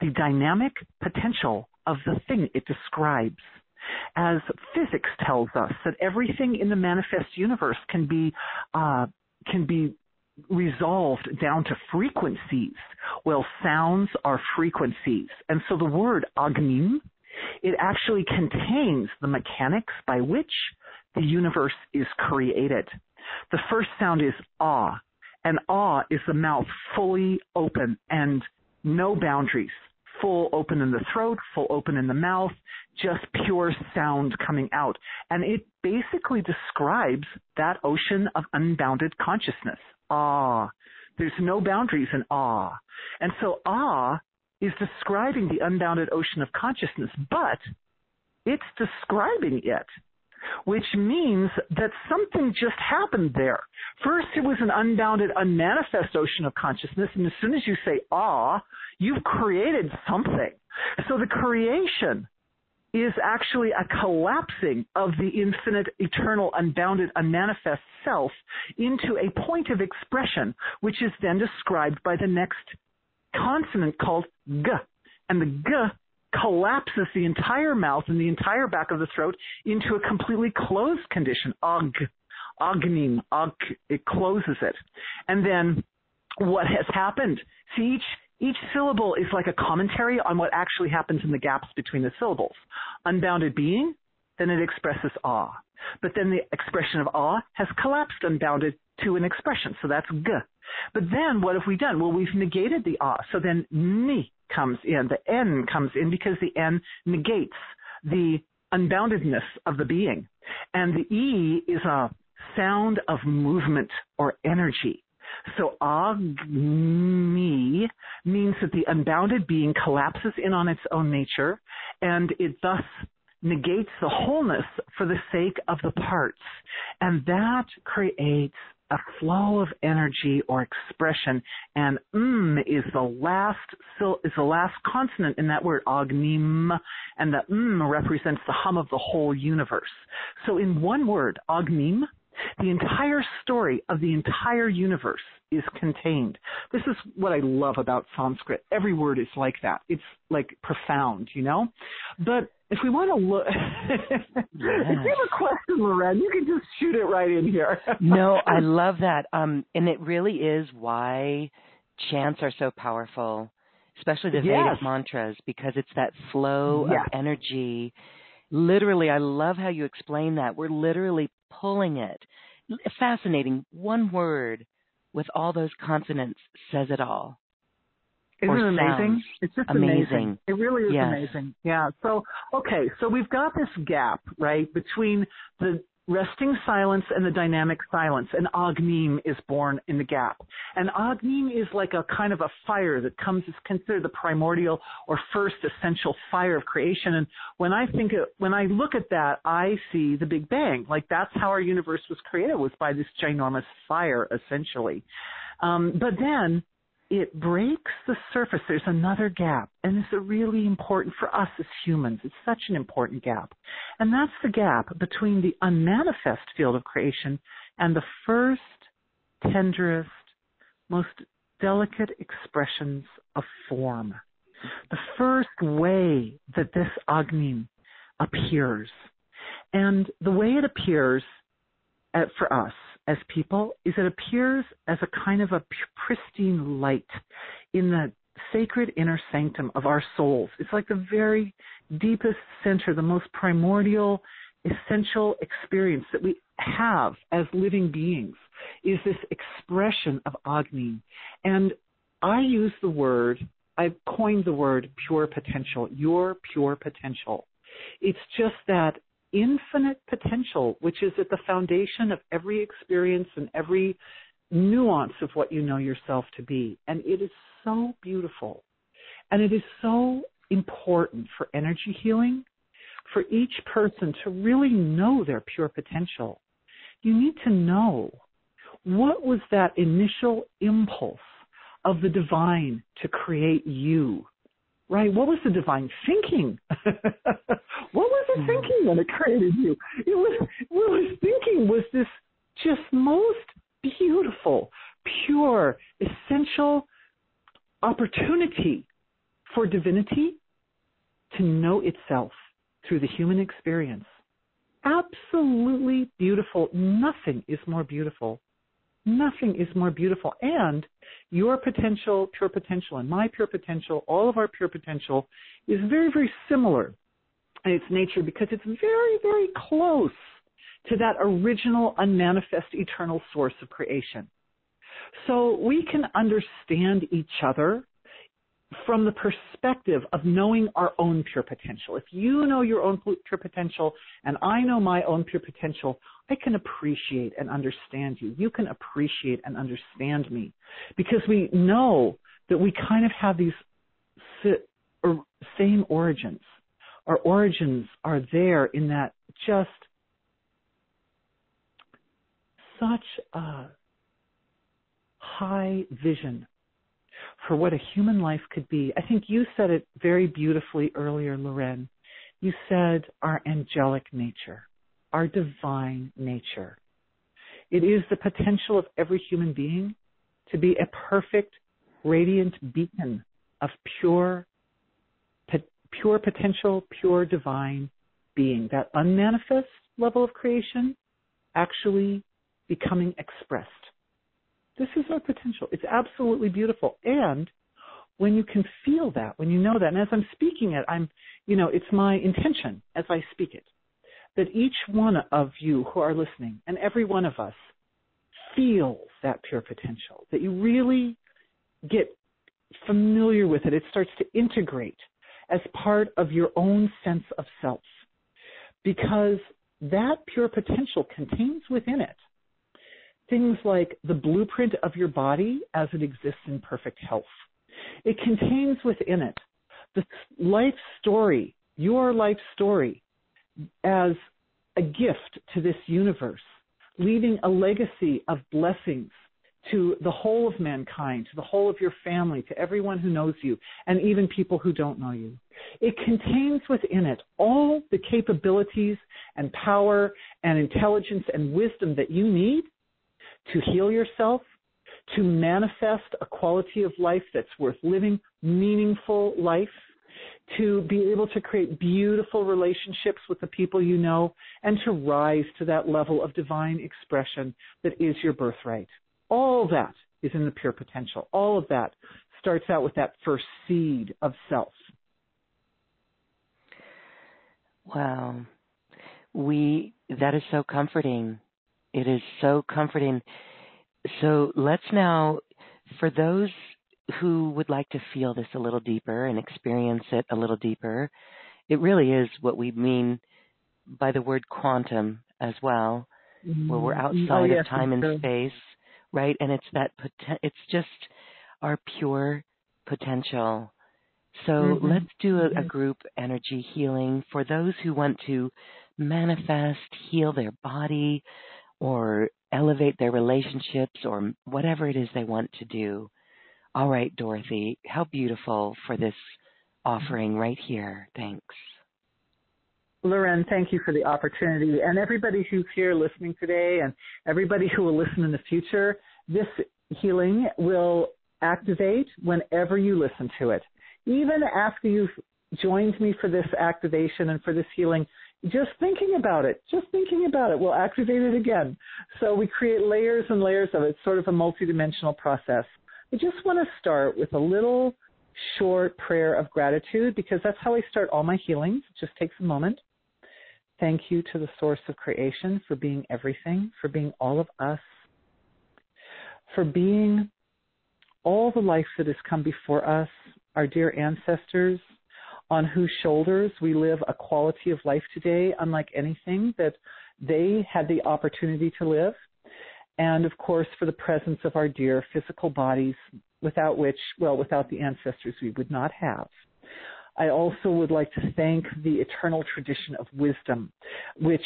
the dynamic potential of the thing it describes. As physics tells us that everything in the manifest universe can be uh, can be resolved down to frequencies. Well, sounds are frequencies, and so the word agnim it actually contains the mechanics by which the universe is created. The first sound is ah, and ah is the mouth fully open and no boundaries. Full open in the throat, full open in the mouth, just pure sound coming out. And it basically describes that ocean of unbounded consciousness. Ah. There's no boundaries in ah. And so ah is describing the unbounded ocean of consciousness, but it's describing it, which means that something just happened there. First, it was an unbounded, unmanifest ocean of consciousness, and as soon as you say ah, you've created something. So the creation is actually a collapsing of the infinite, eternal, unbounded, unmanifest self into a point of expression, which is then described by the next consonant called g. And the g collapses the entire mouth and the entire back of the throat into a completely closed condition. Ag, agnim, ag, it closes it. And then what has happened? See, each each syllable is like a commentary on what actually happens in the gaps between the syllables. Unbounded being, then it expresses awe. But then the expression of awe has collapsed unbounded to an expression. So that's g. But then what have we done? Well, we've negated the ah. So then ni comes in. The n comes in because the n negates the unboundedness of the being. And the e is a sound of movement or energy. So agni means that the unbounded being collapses in on its own nature and it thus negates the wholeness for the sake of the parts. And that creates a flow of energy or expression, and mm is the last is the last consonant in that word agnim, and the mm represents the hum of the whole universe. So in one word, agnim, the entire story of the entire universe is contained. This is what I love about Sanskrit. Every word is like that. It's like profound, you know? But if we want to look, *laughs* if you have a question, Loren, you can just shoot it right in here. *laughs* no, I love that. Um, and it really is why chants are so powerful, especially the yes. Vedic mantras, because it's that flow yes. of energy. Literally, I love how you explain that. We're literally pulling it. Fascinating. One word with all those consonants says it all. Isn't it amazing? It's just amazing. amazing. It really is yes. amazing. Yeah. So, okay. So we've got this gap, right, between the resting silence and the dynamic silence. And Agnim is born in the gap. And Agnim is like a kind of a fire that comes, is considered the primordial or first essential fire of creation. And when I think, of, when I look at that, I see the Big Bang. Like that's how our universe was created, was by this ginormous fire, essentially. Um, but then it breaks the surface. There's another gap, and it's really important for us as humans. It's such an important gap. And that's the gap between the unmanifest field of creation and the first, tenderest, most delicate expressions of form. The first way that this Agni appears. And the way it appears at, for us as people is it appears as a kind of a pristine light in the sacred inner sanctum of our souls. It's like the very deepest center, the most primordial, essential experience that we have as living beings is this expression of Agni. And I use the word, I've coined the word pure potential, your pure potential. It's just that infinite potential, which is at the foundation of every experience and every nuance of what you know yourself to be. And it is so beautiful. And it is so important for energy healing, for each person to really know their pure potential. You need to know what was that initial impulse of the divine to create you right? What was the divine thinking? *laughs* what was it mm-hmm. thinking when it created you? It was what it was thinking was this just most beautiful, pure, essential opportunity for divinity to know itself through the human experience. Absolutely beautiful. Nothing is more beautiful. Nothing is more beautiful. And your potential, pure potential, and my pure potential, all of our pure potential is very, very similar in its nature because it's very, very close to that original unmanifest eternal source of creation. So we can understand each other from the perspective of knowing our own pure potential. If you know your own pure potential and I know my own pure potential, I can appreciate and understand you. You can appreciate and understand me because we know that we kind of have these same origins. Our origins are there in that just such a high vision for what a human life could be. I think you said it very beautifully earlier, Loren. You said our angelic nature, our divine nature. It is the potential of every human being to be a perfect, radiant beacon of pure, pure potential, pure divine being. That unmanifest level of creation actually becoming expressed. This is our potential. It's absolutely beautiful. And when you can feel that, when you know that, and as I'm speaking it, I'm, you know, it's my intention as I speak it, that each one of you who are listening and every one of us feels that pure potential, that you really get familiar with it. It starts to integrate as part of your own sense of self because that pure potential contains within it things like the blueprint of your body as it exists in perfect health. It contains within it the life story, your life story, as a gift to this universe, leaving a legacy of blessings to the whole of mankind, to the whole of your family, to everyone who knows you, and even people who don't know you. It contains within it all the capabilities and power and intelligence and wisdom that you need to heal yourself, to manifest a quality of life that's worth living, meaningful life, to be able to create beautiful relationships with the people you know, and to rise to that level of divine expression that is your birthright. All that is in the pure potential. All of that starts out with that first seed of self. Wow. We that is so comforting it is so comforting. So let's now, for those who would like to feel this a little deeper and experience it a little deeper, it really is what we mean by the word quantum as well, mm-hmm. where we're outside oh, yes, of time and space, right? And it's that it's just our pure potential. So mm-hmm. let's do a, a mm-hmm. group energy healing for those who want to manifest, heal their body, or elevate their relationships or whatever it is they want to do. All right, Dorothy, how beautiful for this offering right here. Thanks. Loren, thank you for the opportunity. And everybody who's here listening today and everybody who will listen in the future, this healing will activate whenever you listen to it. Even after you've joined me for this activation and for this healing, just thinking about it, just thinking about it will activate it again. So we create layers and layers of it, it's sort of a multidimensional process. I just want to start with a little short prayer of gratitude because that's how I start all my healings. It just takes a moment. Thank you to the source of creation for being everything, for being all of us, for being all the life that has come before us, our dear ancestors, on whose shoulders we live a quality of life today unlike anything that they had the opportunity to live. And of course, for the presence of our dear physical bodies, without which, well, without the ancestors, we would not have. I also would like to thank the eternal tradition of wisdom, which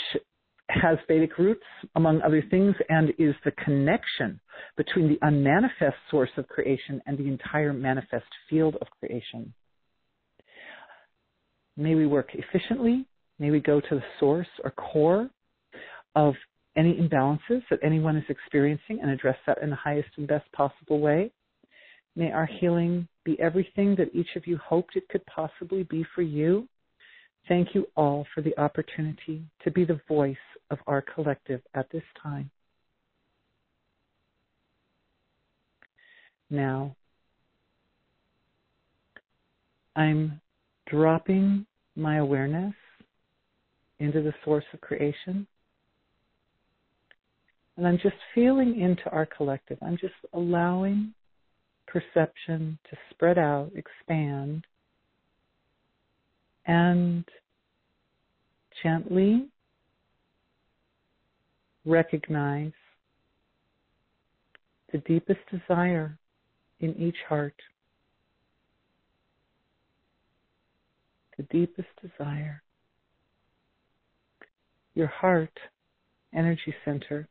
has Vedic roots, among other things, and is the connection between the unmanifest source of creation and the entire manifest field of creation. May we work efficiently. May we go to the source or core of any imbalances that anyone is experiencing and address that in the highest and best possible way. May our healing be everything that each of you hoped it could possibly be for you. Thank you all for the opportunity to be the voice of our collective at this time. Now, I'm dropping my awareness into the source of creation. And I'm just feeling into our collective. I'm just allowing perception to spread out, expand, and gently recognize the deepest desire in each heart. The deepest desire. Your heart energy center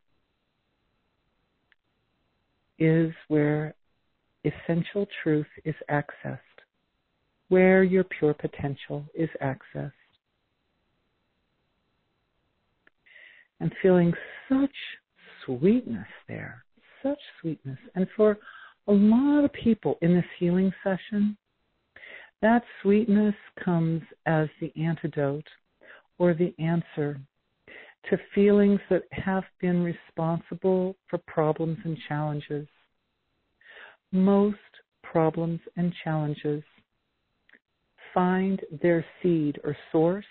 is where essential truth is accessed, where your pure potential is accessed. And feeling such sweetness there, such sweetness. And for a lot of people in this healing session, that sweetness comes as the antidote or the answer to feelings that have been responsible for problems and challenges. Most problems and challenges find their seed or source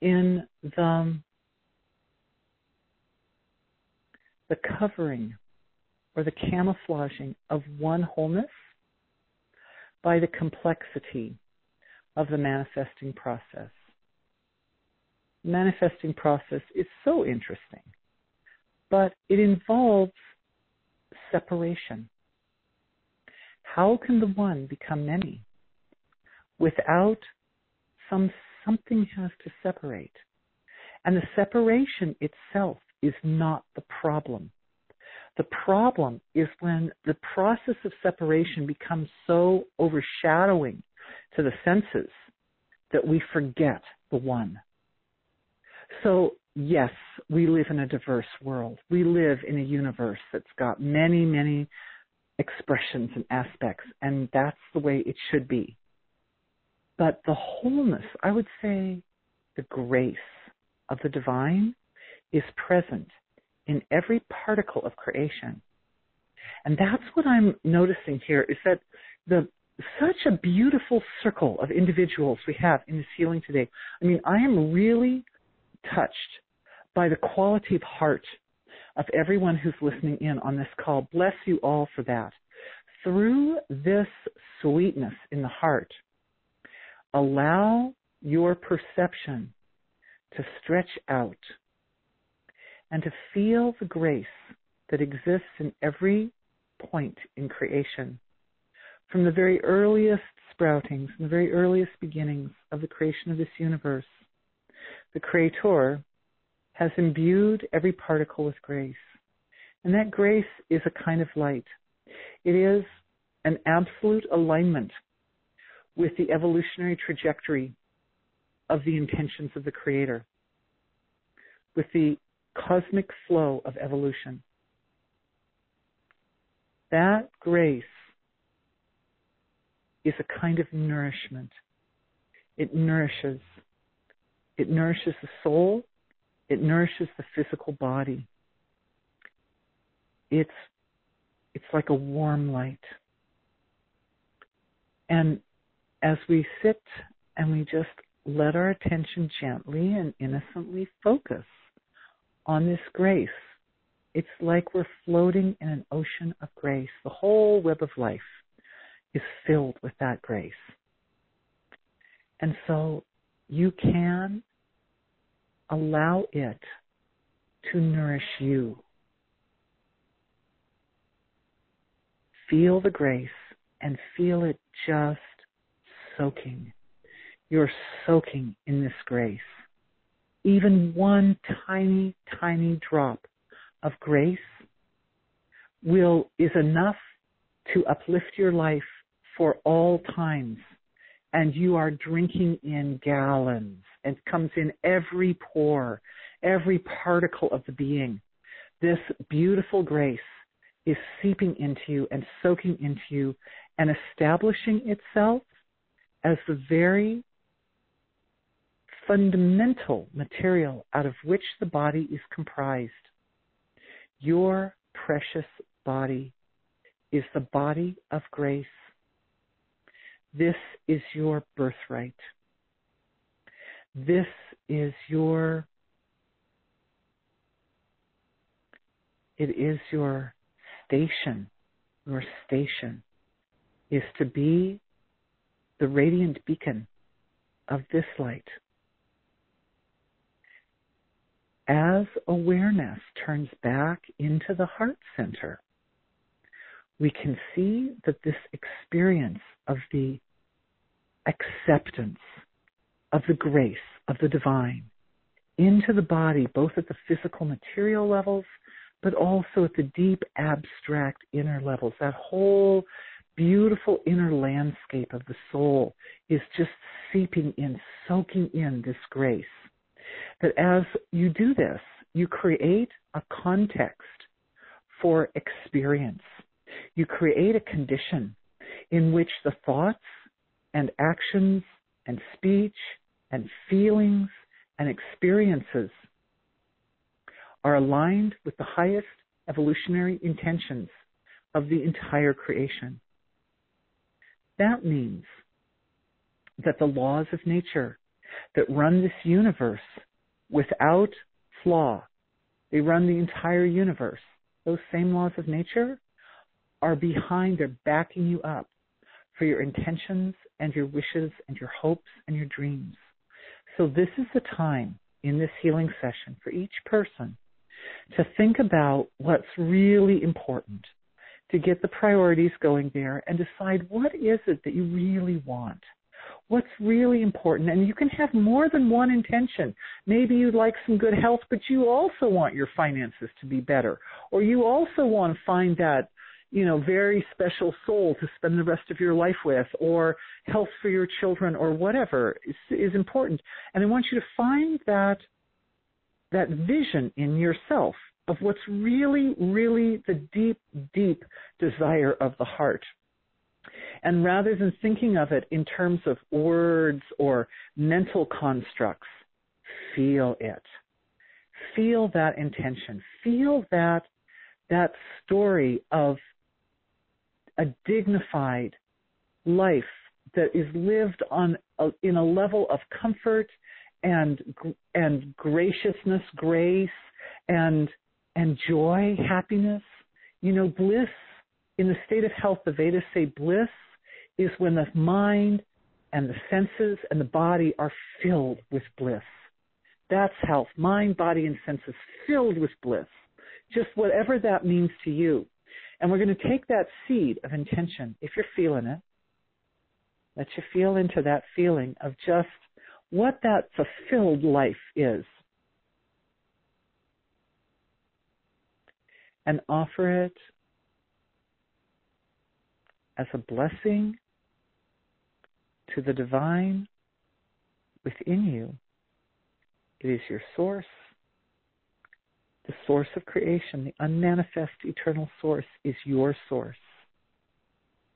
in the, the covering or the camouflaging of one wholeness by the complexity of the manifesting process manifesting process is so interesting, but it involves separation. How can the one become many without some something has to separate? And the separation itself is not the problem. The problem is when the process of separation becomes so overshadowing to the senses that we forget the one. So, yes, we live in a diverse world. We live in a universe that's got many, many expressions and aspects, and that's the way it should be. But the wholeness, I would say the grace of the divine is present in every particle of creation. And that's what I'm noticing here is that the such a beautiful circle of individuals we have in this healing today. I mean, I am really touched by the quality of heart of everyone who's listening in on this call. Bless you all for that. Through this sweetness in the heart, allow your perception to stretch out and to feel the grace that exists in every point in creation. From the very earliest sproutings, from the very earliest beginnings of the creation of this universe, the Creator, has imbued every particle with grace. And that grace is a kind of light. It is an absolute alignment with the evolutionary trajectory of the intentions of the Creator, with the cosmic flow of evolution. That grace is a kind of nourishment. It nourishes it nourishes the soul. It nourishes the physical body. It's it's like a warm light. And as we sit and we just let our attention gently and innocently focus on this grace, it's like we're floating in an ocean of grace. The whole web of life is filled with that grace. And so you can allow it to nourish you. Feel the grace and feel it just soaking. You're soaking in this grace. Even one tiny, tiny drop of grace will, is enough to uplift your life for all times and you are drinking in gallons and comes in every pore, every particle of the being. This beautiful grace is seeping into you and soaking into you and establishing itself as the very fundamental material out of which the body is comprised. Your precious body is the body of grace. This is your birthright. This is your it is your station. Your station is to be the radiant beacon of this light. As awareness turns back into the heart center, we can see that this experience of the acceptance of the grace of the divine into the body, both at the physical material levels, but also at the deep abstract inner levels. That whole beautiful inner landscape of the soul is just seeping in, soaking in this grace. That as you do this, you create a context for experience. You create a condition in which the thoughts and actions and speech and feelings and experiences are aligned with the highest evolutionary intentions of the entire creation. That means that the laws of nature that run this universe without flaw, they run the entire universe. Those same laws of nature are behind, they're backing you up for your intentions and your wishes and your hopes and your dreams. So this is the time in this healing session for each person to think about what's really important, to get the priorities going there and decide what is it that you really want. What's really important? And you can have more than one intention. Maybe you'd like some good health, but you also want your finances to be better. Or you also want to find that you know, very special soul to spend the rest of your life with, or health for your children, or whatever is, is important. And I want you to find that that vision in yourself of what's really, really the deep, deep desire of the heart. And rather than thinking of it in terms of words or mental constructs, feel it. Feel that intention. Feel that that story of a dignified life that is lived on a, in a level of comfort and and graciousness, grace, and and joy, happiness. You know, bliss in the state of health. The Vedas say bliss is when the mind and the senses and the body are filled with bliss. That's health. Mind, body, and senses filled with bliss. Just whatever that means to you. And we're going to take that seed of intention, if you're feeling it, let you feel into that feeling of just what that fulfilled life is. And offer it as a blessing to the divine within you. It is your source the source of creation, the unmanifest eternal source is your source.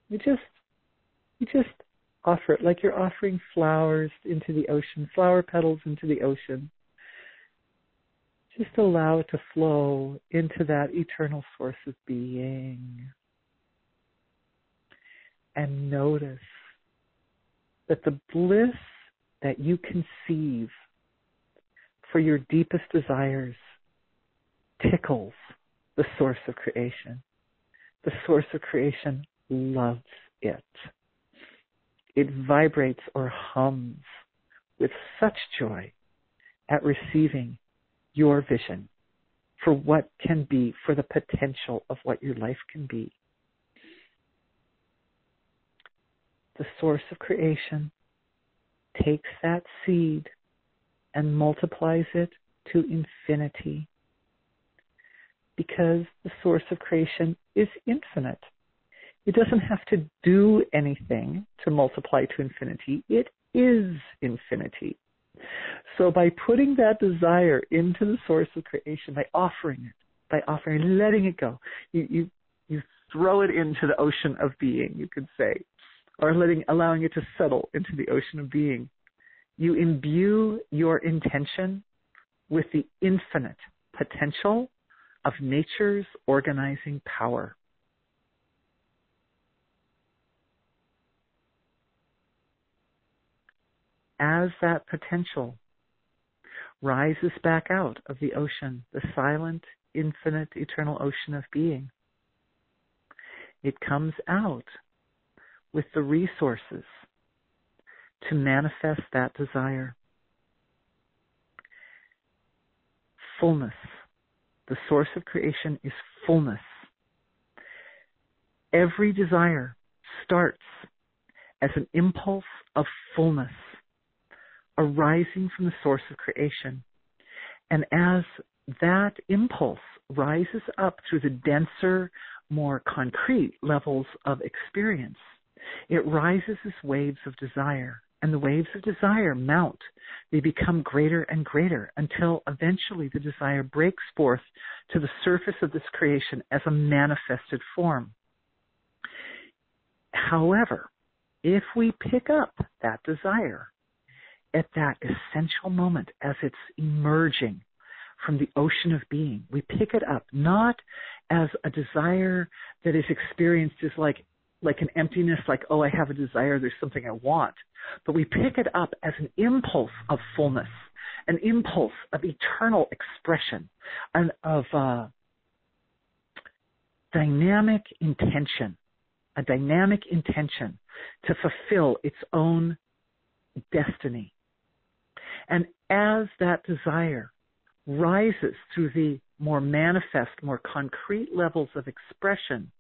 You just you just offer it like you're offering flowers into the ocean, flower petals into the ocean. Just allow it to flow into that eternal source of being. And notice that the bliss that you conceive for your deepest desires tickles the source of creation. The source of creation loves it. It vibrates or hums with such joy at receiving your vision for what can be, for the potential of what your life can be. The source of creation takes that seed and multiplies it to infinity because the source of creation is infinite. It doesn't have to do anything to multiply to infinity. It is infinity. So by putting that desire into the source of creation, by offering it, by offering, letting it go, you, you, you throw it into the ocean of being, you could say, or letting, allowing it to settle into the ocean of being. You imbue your intention with the infinite potential of nature's organizing power. As that potential rises back out of the ocean, the silent, infinite, eternal ocean of being, it comes out with the resources to manifest that desire. Fullness. The source of creation is fullness. Every desire starts as an impulse of fullness arising from the source of creation. And as that impulse rises up through the denser, more concrete levels of experience, it rises as waves of desire. And the waves of desire mount. They become greater and greater until eventually the desire breaks forth to the surface of this creation as a manifested form. However, if we pick up that desire at that essential moment as it's emerging from the ocean of being. We pick it up not as a desire that is experienced as like like an emptiness, like, oh, I have a desire, there's something I want. But we pick it up as an impulse of fullness, an impulse of eternal expression, and of uh, dynamic intention, a dynamic intention to fulfill its own destiny. And as that desire rises through the more manifest, more concrete levels of expression,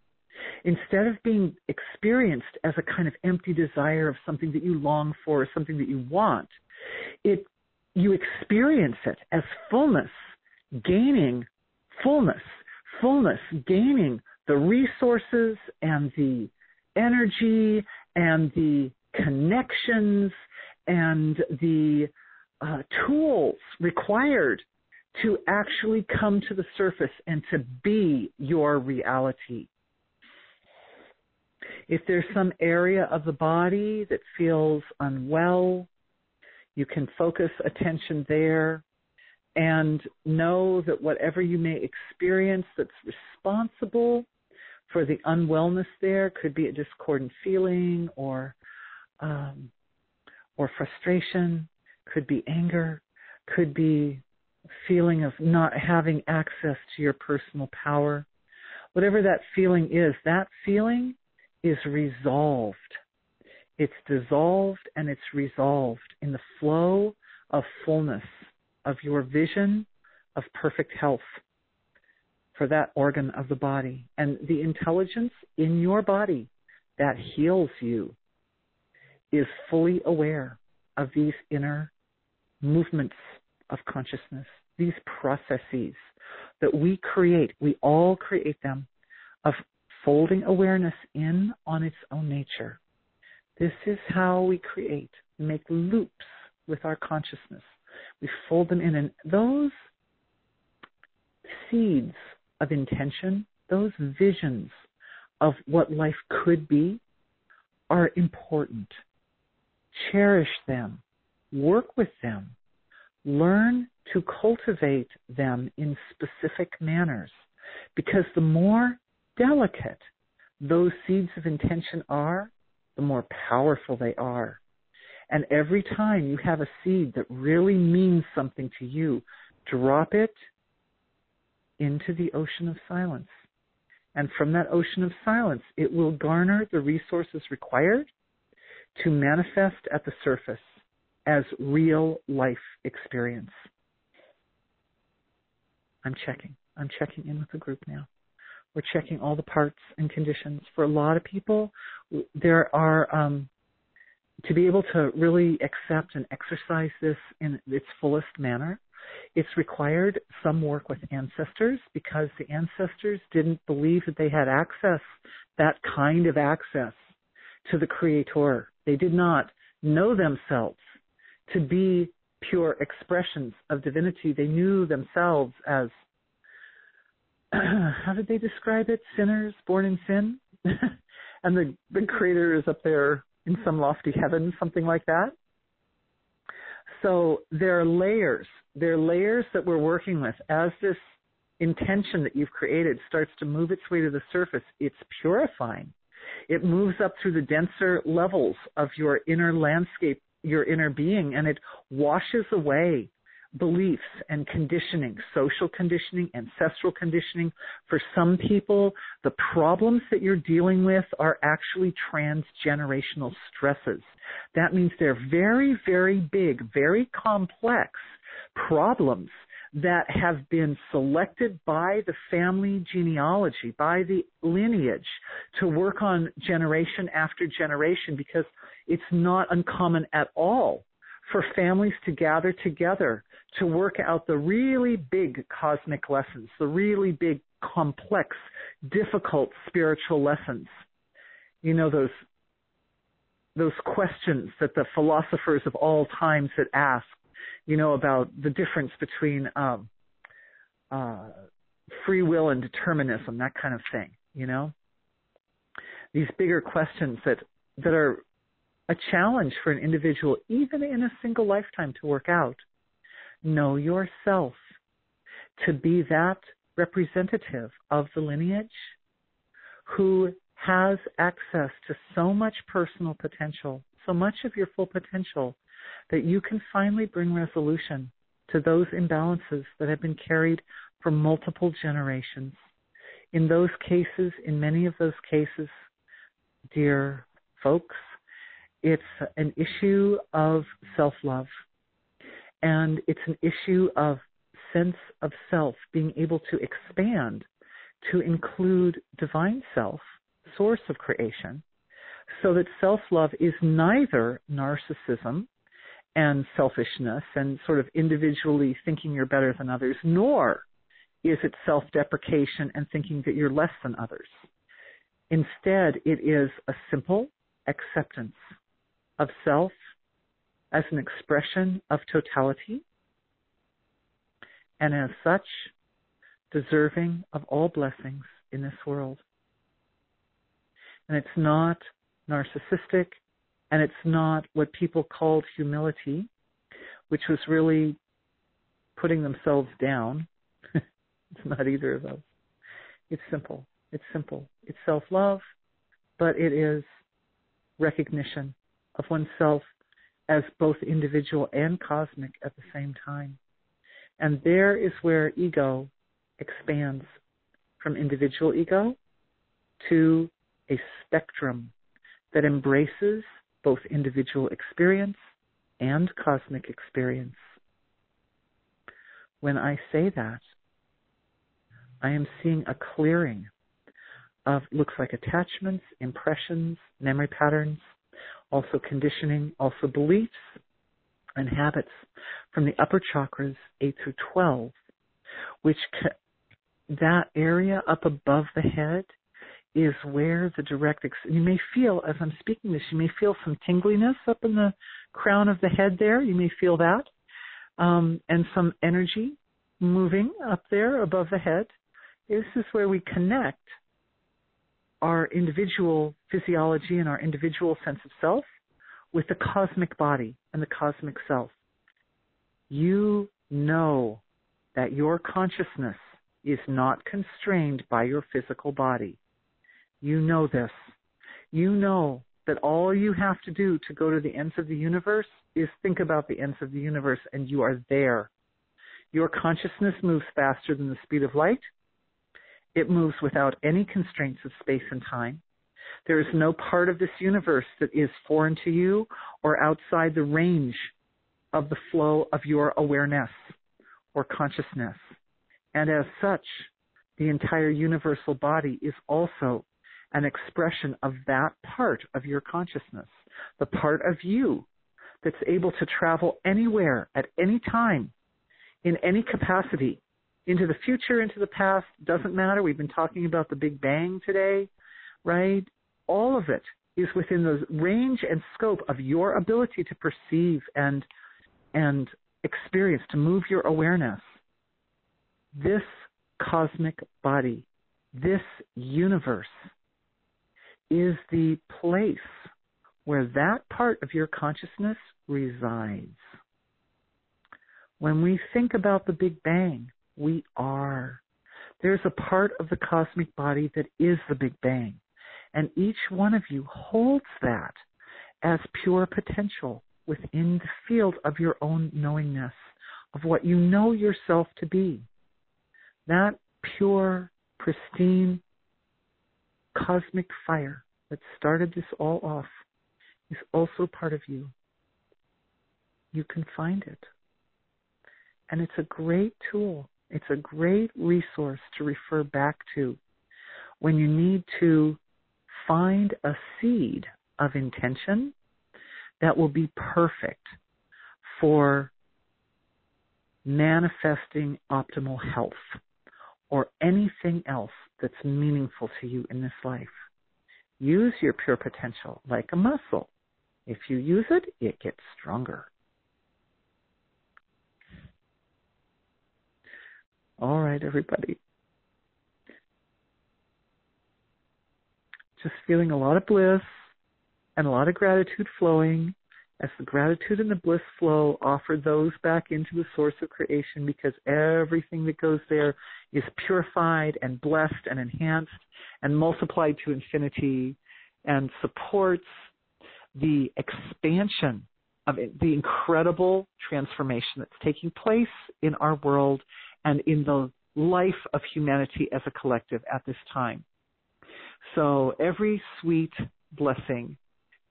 instead of being experienced as a kind of empty desire of something that you long for, or something that you want, it you experience it as fullness, gaining fullness, fullness, gaining the resources and the energy and the connections and the uh, tools required to actually come to the surface and to be your reality. If there's some area of the body that feels unwell, you can focus attention there and know that whatever you may experience that's responsible for the unwellness there could be a discordant feeling or um, or frustration could be anger, could be feeling of not having access to your personal power. Whatever that feeling is, that feeling is resolved. It's dissolved and it's resolved in the flow of fullness of your vision of perfect health for that organ of the body. And the intelligence in your body that heals you is fully aware of these inner movements of consciousness, these processes that we create, we all create them, of folding awareness in on its own nature. This is how we create, make loops with our consciousness. We fold them in, and those seeds of intention, those visions of what life could be, are important. Cherish them work with them, learn to cultivate them in specific manners. Because the more delicate those seeds of intention are, the more powerful they are. And every time you have a seed that really means something to you, drop it into the ocean of silence. And from that ocean of silence, it will garner the resources required to manifest at the surface as real life experience. I'm checking. I'm checking in with the group now. We're checking all the parts and conditions. For a lot of people, there are, um, to be able to really accept and exercise this in its fullest manner, It's required some work with ancestors because the ancestors didn't believe that they had access, that kind of access to the Creator. They did not know themselves to be pure expressions of divinity. They knew themselves as, *clears throat* how did they describe it? Sinners born in sin? *laughs* and the, the Creator is up there in some lofty heaven, something like that. So there are layers. There are layers that we're working with. As this intention that you've created starts to move its way to the surface, it's purifying. It moves up through the denser levels of your inner landscape, your inner being, and it washes away beliefs and conditioning, social conditioning, ancestral conditioning. For some people, the problems that you're dealing with are actually transgenerational stresses. That means they're very, very big, very complex problems that have been selected by the family genealogy, by the lineage to work on generation after generation because it's not uncommon at all for families to gather together to work out the really big cosmic lessons, the really big, complex, difficult spiritual lessons. You know, those, those questions that the philosophers of all times had asked, you know, about the difference between, um, uh, free will and determinism, that kind of thing, you know? These bigger questions that, that are a challenge for an individual, even in a single lifetime, to work out. Know yourself to be that representative of the lineage who has access to so much personal potential, so much of your full potential, that you can finally bring resolution to those imbalances that have been carried for multiple generations. In those cases, in many of those cases, dear folks, it's an issue of self-love. And it's an issue of sense of self, being able to expand to include divine self, source of creation, so that self-love is neither narcissism and selfishness and sort of individually thinking you're better than others, nor is it self-deprecation and thinking that you're less than others. Instead, it is a simple acceptance of self as an expression of totality and as such deserving of all blessings in this world. And it's not narcissistic and it's not what people called humility, which was really putting themselves down. *laughs* it's not either of those. It's simple. It's simple. It's self-love, but it is recognition of oneself as both individual and cosmic at the same time. And there is where ego expands from individual ego to a spectrum that embraces both individual experience and cosmic experience. When I say that, I am seeing a clearing of looks like attachments, impressions, memory patterns, also conditioning, also beliefs and habits from the upper chakras 8 through 12, which that area up above the head is where the direct, ex- you may feel, as I'm speaking this, you may feel some tingliness up in the crown of the head there. You may feel that. Um, and some energy moving up there above the head. This is where we connect our individual physiology and our individual sense of self with the cosmic body and the cosmic self. You know that your consciousness is not constrained by your physical body. You know this. You know that all you have to do to go to the ends of the universe is think about the ends of the universe and you are there. Your consciousness moves faster than the speed of light. It moves without any constraints of space and time. There is no part of this universe that is foreign to you or outside the range of the flow of your awareness or consciousness. And as such, the entire universal body is also an expression of that part of your consciousness, the part of you that's able to travel anywhere at any time in any capacity, into the future, into the past, doesn't matter. We've been talking about the Big Bang today, right? All of it is within the range and scope of your ability to perceive and and experience, to move your awareness. This cosmic body, this universe, is the place where that part of your consciousness resides. When we think about the Big Bang, we are. There's a part of the cosmic body that is the Big Bang. And each one of you holds that as pure potential within the field of your own knowingness, of what you know yourself to be. That pure, pristine, cosmic fire that started this all off is also part of you. You can find it. And it's a great tool. It's a great resource to refer back to when you need to find a seed of intention that will be perfect for manifesting optimal health or anything else that's meaningful to you in this life. Use your pure potential like a muscle. If you use it, it gets stronger. All right, everybody. Just feeling a lot of bliss and a lot of gratitude flowing as the gratitude and the bliss flow offer those back into the source of creation because everything that goes there is purified and blessed and enhanced and multiplied to infinity and supports the expansion of it, the incredible transformation that's taking place in our world and in the life of humanity as a collective at this time. So every sweet blessing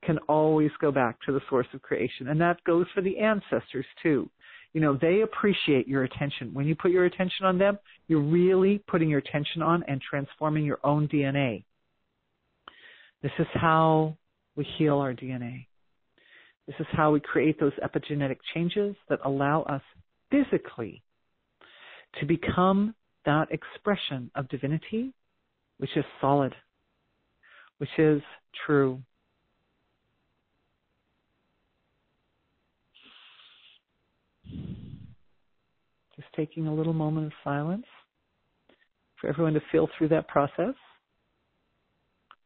can always go back to the source of creation. And that goes for the ancestors too. You know, they appreciate your attention. When you put your attention on them, you're really putting your attention on and transforming your own DNA. This is how we heal our DNA. This is how we create those epigenetic changes that allow us physically to become that expression of divinity, which is solid, which is true. Just taking a little moment of silence for everyone to feel through that process.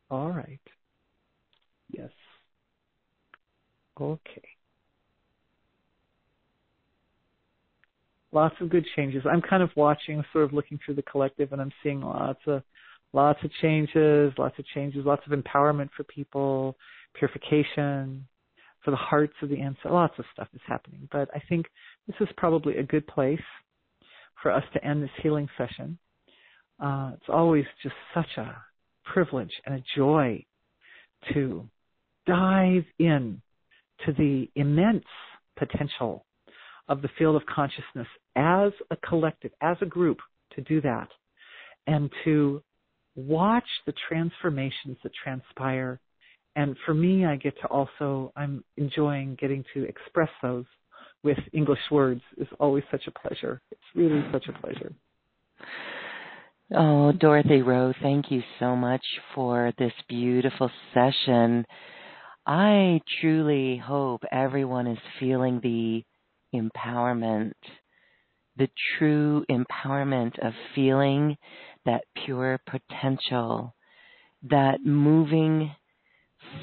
All right. Yes. Okay. Lots of good changes. I'm kind of watching, sort of looking through the collective, and I'm seeing lots of lots of changes, lots of changes, lots of empowerment for people, purification for the hearts of the ancestors. Lots of stuff is happening. But I think this is probably a good place for us to end this healing session. Uh, it's always just such a privilege and a joy to dive in to the immense potential of the field of consciousness as a collective, as a group, to do that and to watch the transformations that transpire. And for me, I get to also, I'm enjoying getting to express those with English words is always such a pleasure. It's really such a pleasure. Oh, Dorothy Rowe, thank you so much for this beautiful session. I truly hope everyone is feeling the empowerment, the true empowerment of feeling that pure potential, that moving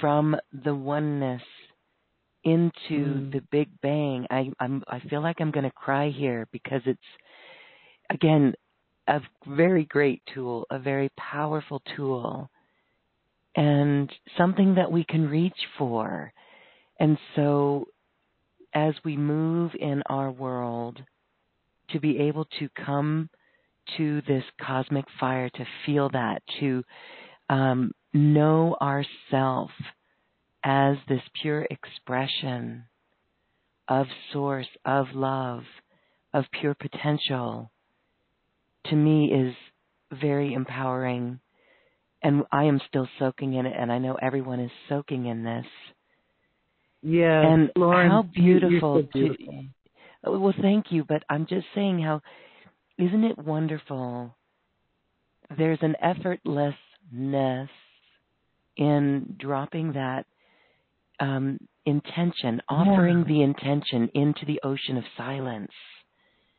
from the oneness into mm. the Big Bang. I I'm I feel like I'm going to cry here because it's again a very great tool, a very powerful tool, and something that we can reach for. And so, as we move in our world, to be able to come to this cosmic fire, to feel that, to um, know ourself as this pure expression of source, of love, of pure potential, to me is very empowering. And I am still soaking in it, and I know everyone is soaking in this. Yeah, and Loren, how beautiful, beautiful. To, well, thank you, but I'm just saying how isn't it wonderful? There's an effortlessness in dropping that um, intention, offering yeah. the intention into the ocean of silence.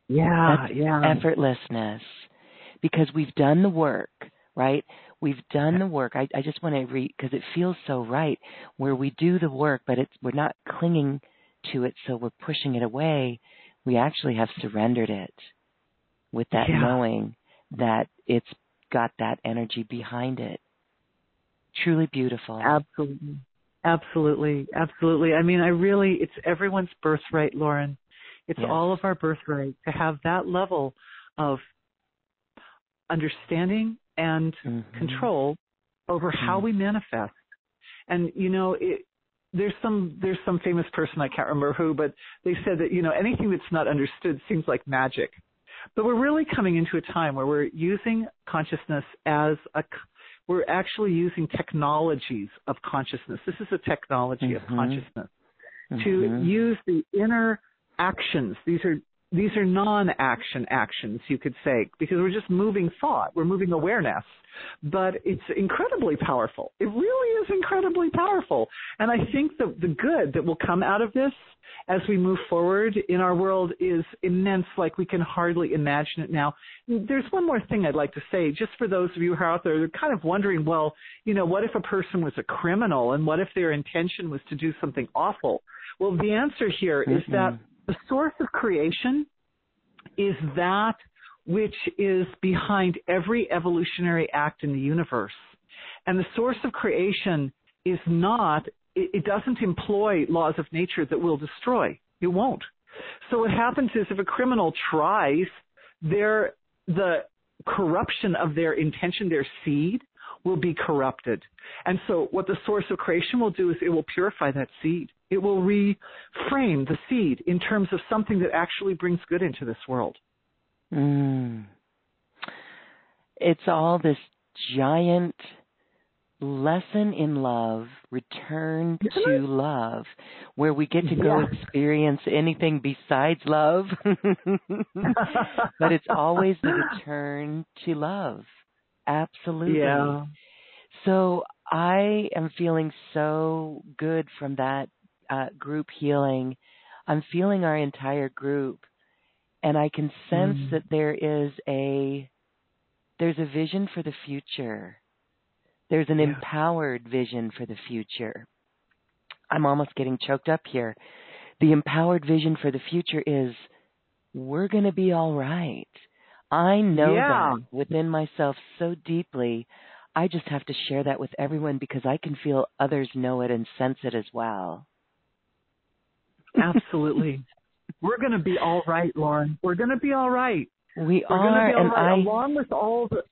Yeah, That's yeah. Effortlessness. Because we've done the work, right? We've done the work. I, I just want to read because it feels so right where we do the work, but it's we're not clinging to it, so we're pushing it away. We actually have surrendered it with that yeah. knowing that it's got that energy behind it. Truly beautiful. Absolutely. Absolutely. Absolutely. I mean, I really, it's everyone's birthright, Loren. It's yes. all of our birthright to have that level of understanding and mm-hmm. control over mm-hmm. how we manifest. And you know, it, there's some there's some famous person I can't remember who, but they said that you know anything that's not understood seems like magic. But we're really coming into a time where we're using consciousness as a we're actually using technologies of consciousness. This is a technology mm-hmm. of consciousness mm-hmm. to use the inner actions. These are these are non-action actions, you could say, because we're just moving thought, we're moving awareness. But it's incredibly powerful. It really is incredibly powerful. And I think the, the good that will come out of this as we move forward in our world is immense, like we can hardly imagine it now. There's one more thing I'd like to say, just for those of you who are out there, they're kind of wondering, well, you know, what if a person was a criminal and what if their intention was to do something awful? Well, the answer here is mm-hmm. that the source of creation is that which is behind every evolutionary act in the universe. And the source of creation is not, it, doesn't employ laws of nature that will destroy. It won't. So what happens is if a criminal tries, their, the corruption of their intention, their seed, will be corrupted. And so what the source of creation will do is it will purify that seed. It will reframe the seed in terms of something that actually brings good into this world. Mm. It's all this giant lesson in love, return to love, where we get to go yeah. experience anything besides love. *laughs* *laughs* but it's always the return to love. Absolutely. Yeah. So I am feeling so good from that uh, group healing. I'm feeling our entire group, and I can sense mm. that there is a there's a vision for the future. There's an yeah. empowered vision for the future. I'm almost getting choked up here. The empowered vision for the future is we're going to be all right. I know yeah. that within myself so deeply. I just have to share that with everyone because I can feel others know it and sense it as well. Absolutely. *laughs* We're going to be all right, Loren. We're going to be all right. We We're are, and right. I, along with all the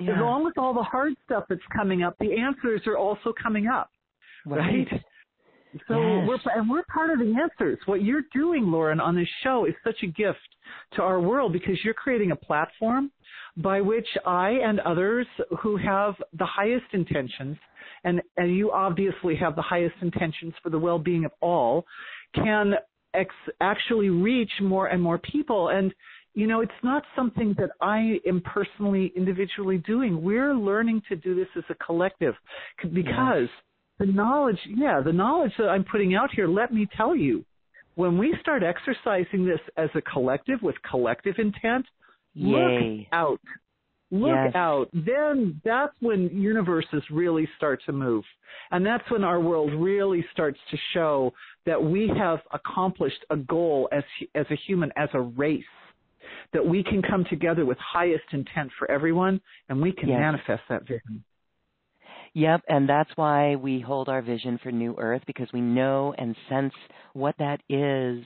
yeah. along with all the hard stuff that's coming up, the answers are also coming up, right? right? So yes. we're and we're part of the answers. What you're doing, Loren, on this show is such a gift to our world because you're creating a platform by which I and others who have the highest intentions, and, and you obviously have the highest intentions for the well-being of all, can ex- actually reach more and more people. And, you know, it's not something that I am personally, individually doing. We're learning to do this as a collective because the knowledge, yeah, the knowledge that I'm putting out here, let me tell you, when we start exercising this as a collective with collective intent, Yay. look out. Look yes. out. Then that's when universes really start to move. And that's when our world really starts to show that we have accomplished a goal as, as a human, as a race. That we can come together with highest intent for everyone and we can yes. manifest that vision. Yep, and that's why we hold our vision for New Earth because we know and sense what that is.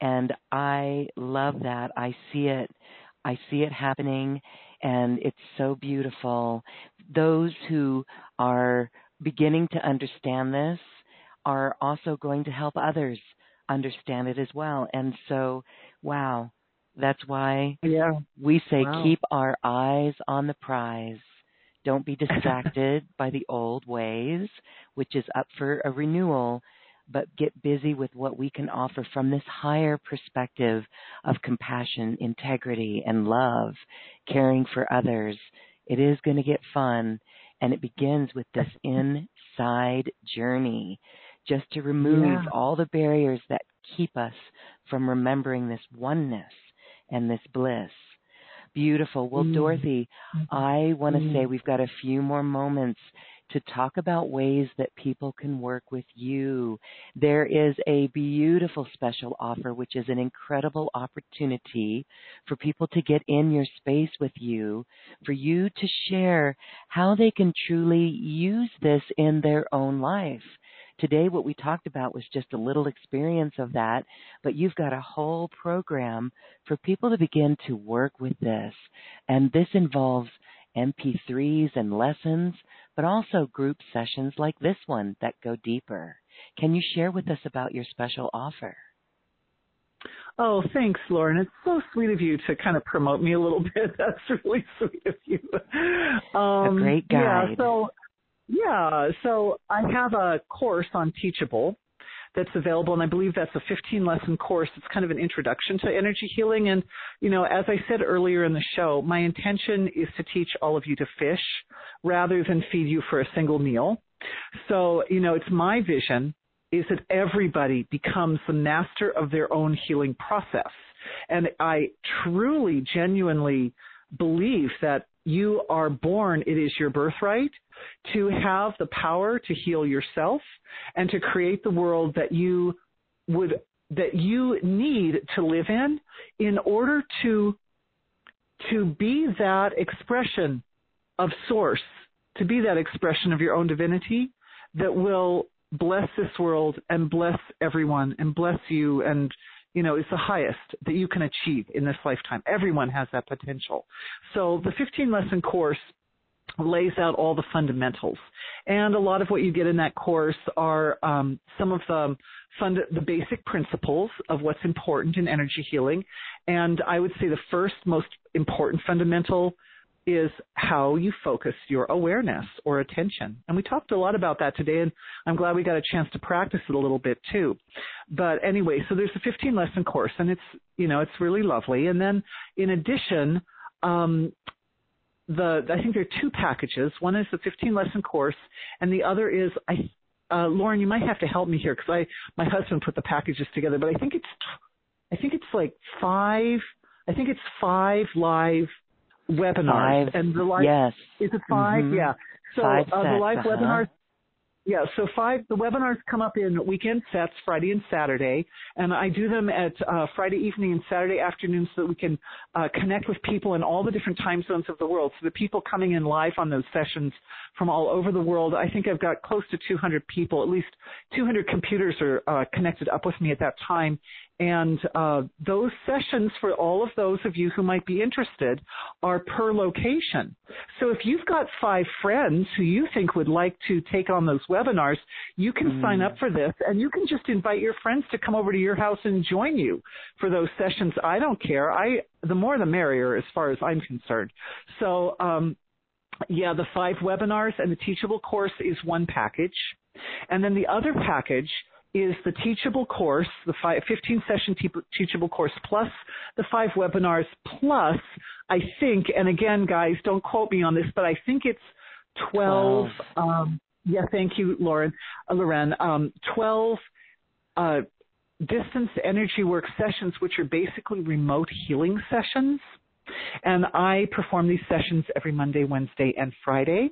And I love that. I see it. I see it happening and it's so beautiful. Those who are beginning to understand this are also going to help others understand it as well. And so, wow, that's why yeah. we say wow. keep our eyes on the prize. Don't be *laughs* distracted by the old ways, which is up for a renewal, but get busy with what we can offer from this higher perspective of compassion, integrity, and love, caring for others. It is going to get fun, and it begins with this inside journey just to remove yeah. all the barriers that keep us from remembering this oneness and this bliss. Beautiful. Well, mm. Dorothy, mm-hmm. I want to mm. say we've got a few more moments to talk about ways that people can work with you. There is a beautiful special offer, which is an incredible opportunity for people to get in your space with you, for you to share how they can truly use this in their own life. Today, what we talked about was just a little experience of that, but you've got a whole program for people to begin to work with this. And this involves MP3s and lessons, but also group sessions like this one that go deeper. Can you share with us about your special offer? Oh, thanks, Loren. It's so sweet of you to kind of promote me a little *laughs* bit. That's really sweet of you. Um, a great guide. Yeah, so yeah, so I have a course on Teachable that's available and I believe that's a 15 lesson course. It's kind of an introduction to energy healing and you know, as I said earlier in the show, my intention is to teach all of you to fish rather than feed you for a single meal. So, you know, it's my vision is that everybody becomes the master of their own healing process. And I truly, genuinely believe that you are born, it is your birthright to have the power to heal yourself and to create the world that you would that you need to live in in order to to be that expression of source, to be that expression of your own divinity that will bless this world and bless everyone and bless you and you know, is the highest that you can achieve in this lifetime. Everyone has that potential. So the 15 lesson course lays out all the fundamentals. And a lot of what you get in that course are um, some of the fund- the basic principles of what's important in energy healing. And I would say the first most important fundamental is how you focus your awareness or attention. And we talked a lot about that today, and I'm glad we got a chance to practice it a little bit too. But anyway, so there's a 15 lesson course, and it's you know it's really lovely. And then in addition, um, the I think there are two packages. One is the 15 lesson course, and the other is I. Uh, Loren, you might have to help me here because I my husband put the packages together, but I think it's I think it's like five. I think it's five live webinars. Five. And the live yes. is it 5 mm-hmm. Yeah. So five uh, the live uh-huh. webinars yeah, so five, the webinars come up in weekend sets, Friday and Saturday, and I do them at uh, Friday evening and Saturday afternoon so that we can uh, connect with people in all the different time zones of the world. So the people coming in live on those sessions from all over the world, I think I've got close to 200 people, at least 200 computers are uh, connected up with me at that time, and uh, those sessions for all of those of you who might be interested are per location. So if you've got five friends who you think would like to take on those webinars, you can mm. sign up for this and you can just invite your friends to come over to your house and join you for those sessions. I don't care. I the more the merrier as far as I'm concerned. So um, yeah, the five webinars and the teachable course is one package. And then the other package is the teachable course, the five, 15 session te- teachable course plus the five webinars plus I think, and again guys, don't quote me on this, but I think it's 12, 12. Um, yeah, thank you, Lauren, uh, Loren, um, 12, uh, distance energy work sessions, which are basically remote healing sessions. And I perform these sessions every Monday, Wednesday, and Friday.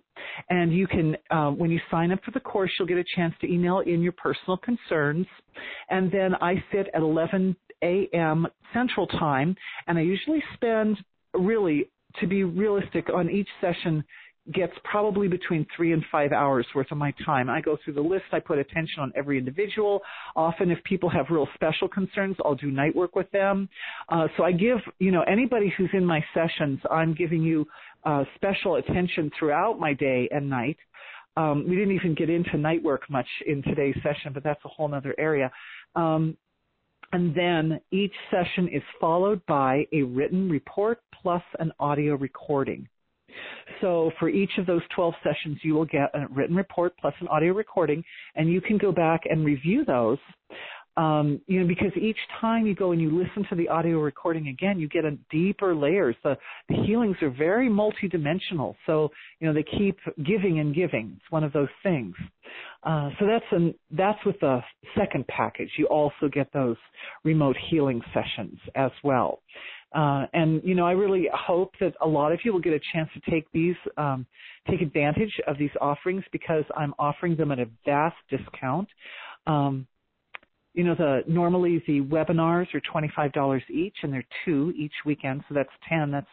And you can, uh, when you sign up for the course, you'll get a chance to email in your personal concerns. And then I sit at 11 a.m. Central Time, and I usually spend really, to be realistic, on each session gets probably between three and five hours worth of my time. I go through the list. I put attention on every individual. Often if people have real special concerns, I'll do night work with them. Uh, so I give, you know, anybody who's in my sessions, I'm giving you uh, special attention throughout my day and night. Um, we didn't even get into night work much in today's session, but that's a whole other area. Um, and then each session is followed by a written report plus an audio recording. So for each of those 12 sessions, you will get a written report plus an audio recording, and you can go back and review those. Um, you know, because each time you go and you listen to the audio recording again, you get a deeper layers. The, the healings are very multidimensional. So, you know, they keep giving and giving. It's one of those things. Uh, so that's an, that's with the second package. You also get those remote healing sessions as well. Uh, and you know, I really hope that a lot of you will get a chance to take these, um, take advantage of these offerings because I'm offering them at a vast discount. Um, you know, the normally the webinars are twenty five dollars each, and they're two each weekend, so that's ten. That's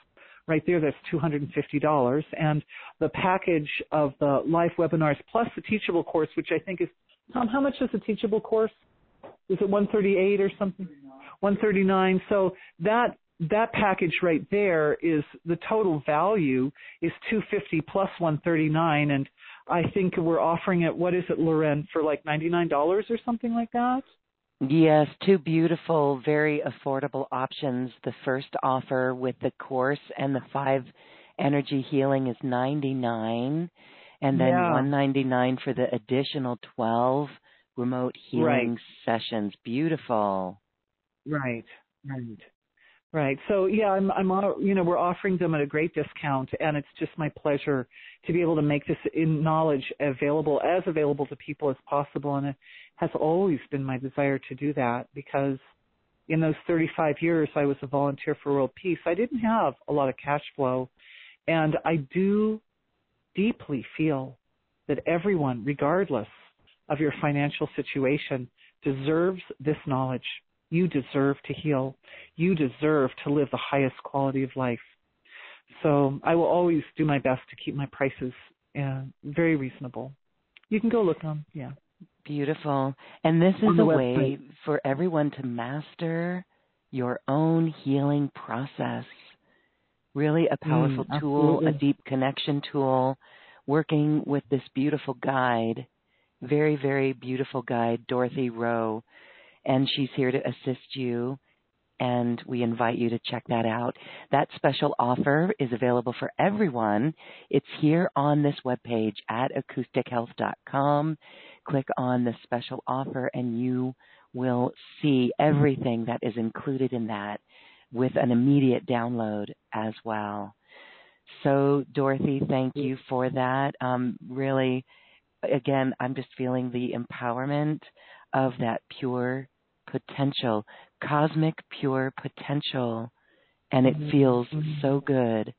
right there. That's two hundred and fifty dollars, and the package of the live webinars plus the teachable course, which I think is Tom. How much is the teachable course? Is it one thirty eight or something? One thirty nine. So that that package right there is the total value is 250 plus 139 and I think we're offering it what is it Loren for like $99 or something like that? Yes, two beautiful, very affordable options. The first offer with the course and the 5 energy healing is 99 and then yeah. 199 for the additional 12 remote healing right. sessions. Beautiful. Right. Right. Right. So yeah, I'm I'm you know we're offering them at a great discount, and it's just my pleasure to be able to make this knowledge available as available to people as possible, and it has always been my desire to do that because in those 35 years I was a volunteer for world peace, I didn't have a lot of cash flow, and I do deeply feel that everyone, regardless of your financial situation, deserves this knowledge you deserve to heal. You deserve to live the highest quality of life. So I will always do my best to keep my prices uh, very reasonable. You can go look them. Yeah. Beautiful. And this is a way for everyone to master your own healing process. Really a powerful mm, tool, a deep connection tool, working with this beautiful guide, very, very beautiful guide, Dorothy Rowe and she's here to assist you. And we invite you to check that out. That special offer is available for everyone. It's here on this webpage at acoustichealth.com. Click on the special offer and you will see everything that is included in that with an immediate download as well. So, Dorothy, thank you for that. Um, really, again, I'm just feeling the empowerment of that pure potential, cosmic pure potential, and it mm-hmm. feels mm-hmm. so good.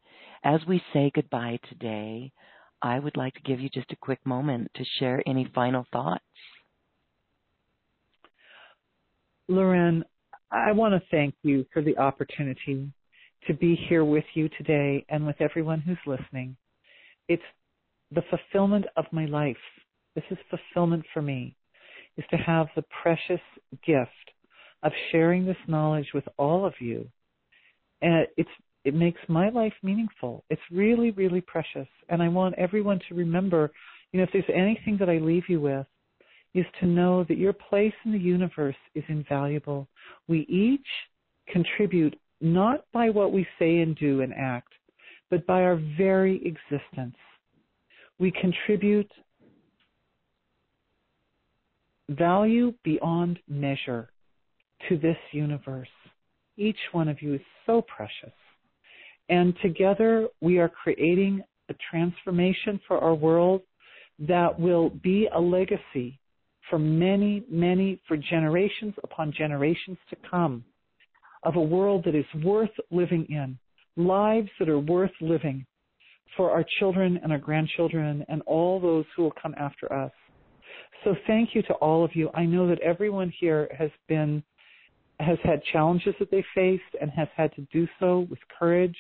As we say goodbye today, I would like to give you just a quick moment to share any final thoughts. Loren, I want to thank you for the opportunity to be here with you today and with everyone who's listening. It's the fulfillment of my life. This is fulfillment for me is to have the precious gift of sharing this knowledge with all of you. And it's it makes my life meaningful. It's really, really precious. And I want everyone to remember, you know, if there's anything that I leave you with, is to know that your place in the universe is invaluable. We each contribute not by what we say and do and act, but by our very existence. We contribute value beyond measure to this universe. Each one of you is so precious. And together we are creating a transformation for our world that will be a legacy for many, many, for generations upon generations to come of a world that is worth living in, lives that are worth living for our children and our grandchildren and all those who will come after us. So thank you to all of you. I know that everyone here has been has had challenges that they faced and has had to do so with courage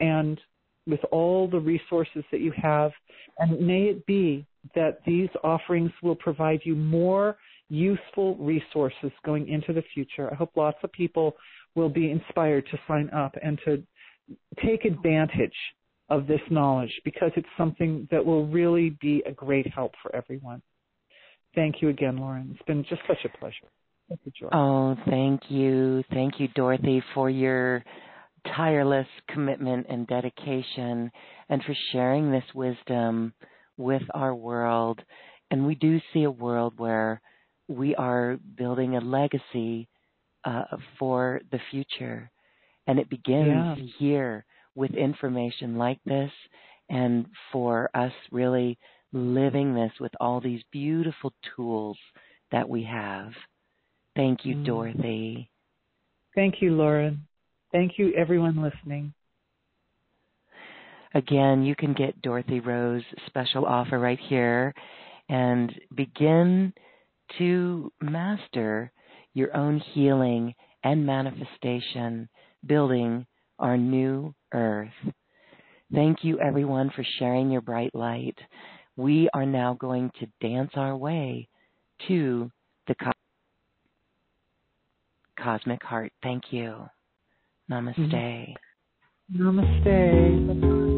and with all the resources that you have. And may it be that these offerings will provide you more useful resources going into the future. I hope lots of people will be inspired to sign up and to take advantage of this knowledge because it's something that will really be a great help for everyone. Thank you again, Loren. It's been just such a pleasure. Thank you, Oh, thank you. Thank you, Dorothy, for your tireless commitment and dedication and for sharing this wisdom with our world. And we do see a world where we are building a legacy uh, for the future. And it begins yeah. here with information like this and for us really living this with all these beautiful tools that we have. Thank you, mm. Dorothy. Thank you, Loren. Thank you, everyone listening. Again, you can get Dorothy Rowe's special offer right here and begin to master your own healing and manifestation, building our new earth. Thank you, everyone, for sharing your bright light. We are now going to dance our way to the co- cosmic heart. Thank you. Namaste. Mm-hmm. Namaste.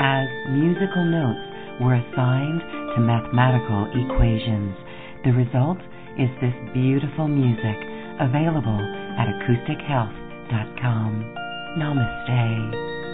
as musical notes were assigned to mathematical equations. The result is this beautiful music available at acoustichealth.com. Namaste.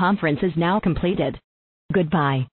Conference is now completed. Goodbye.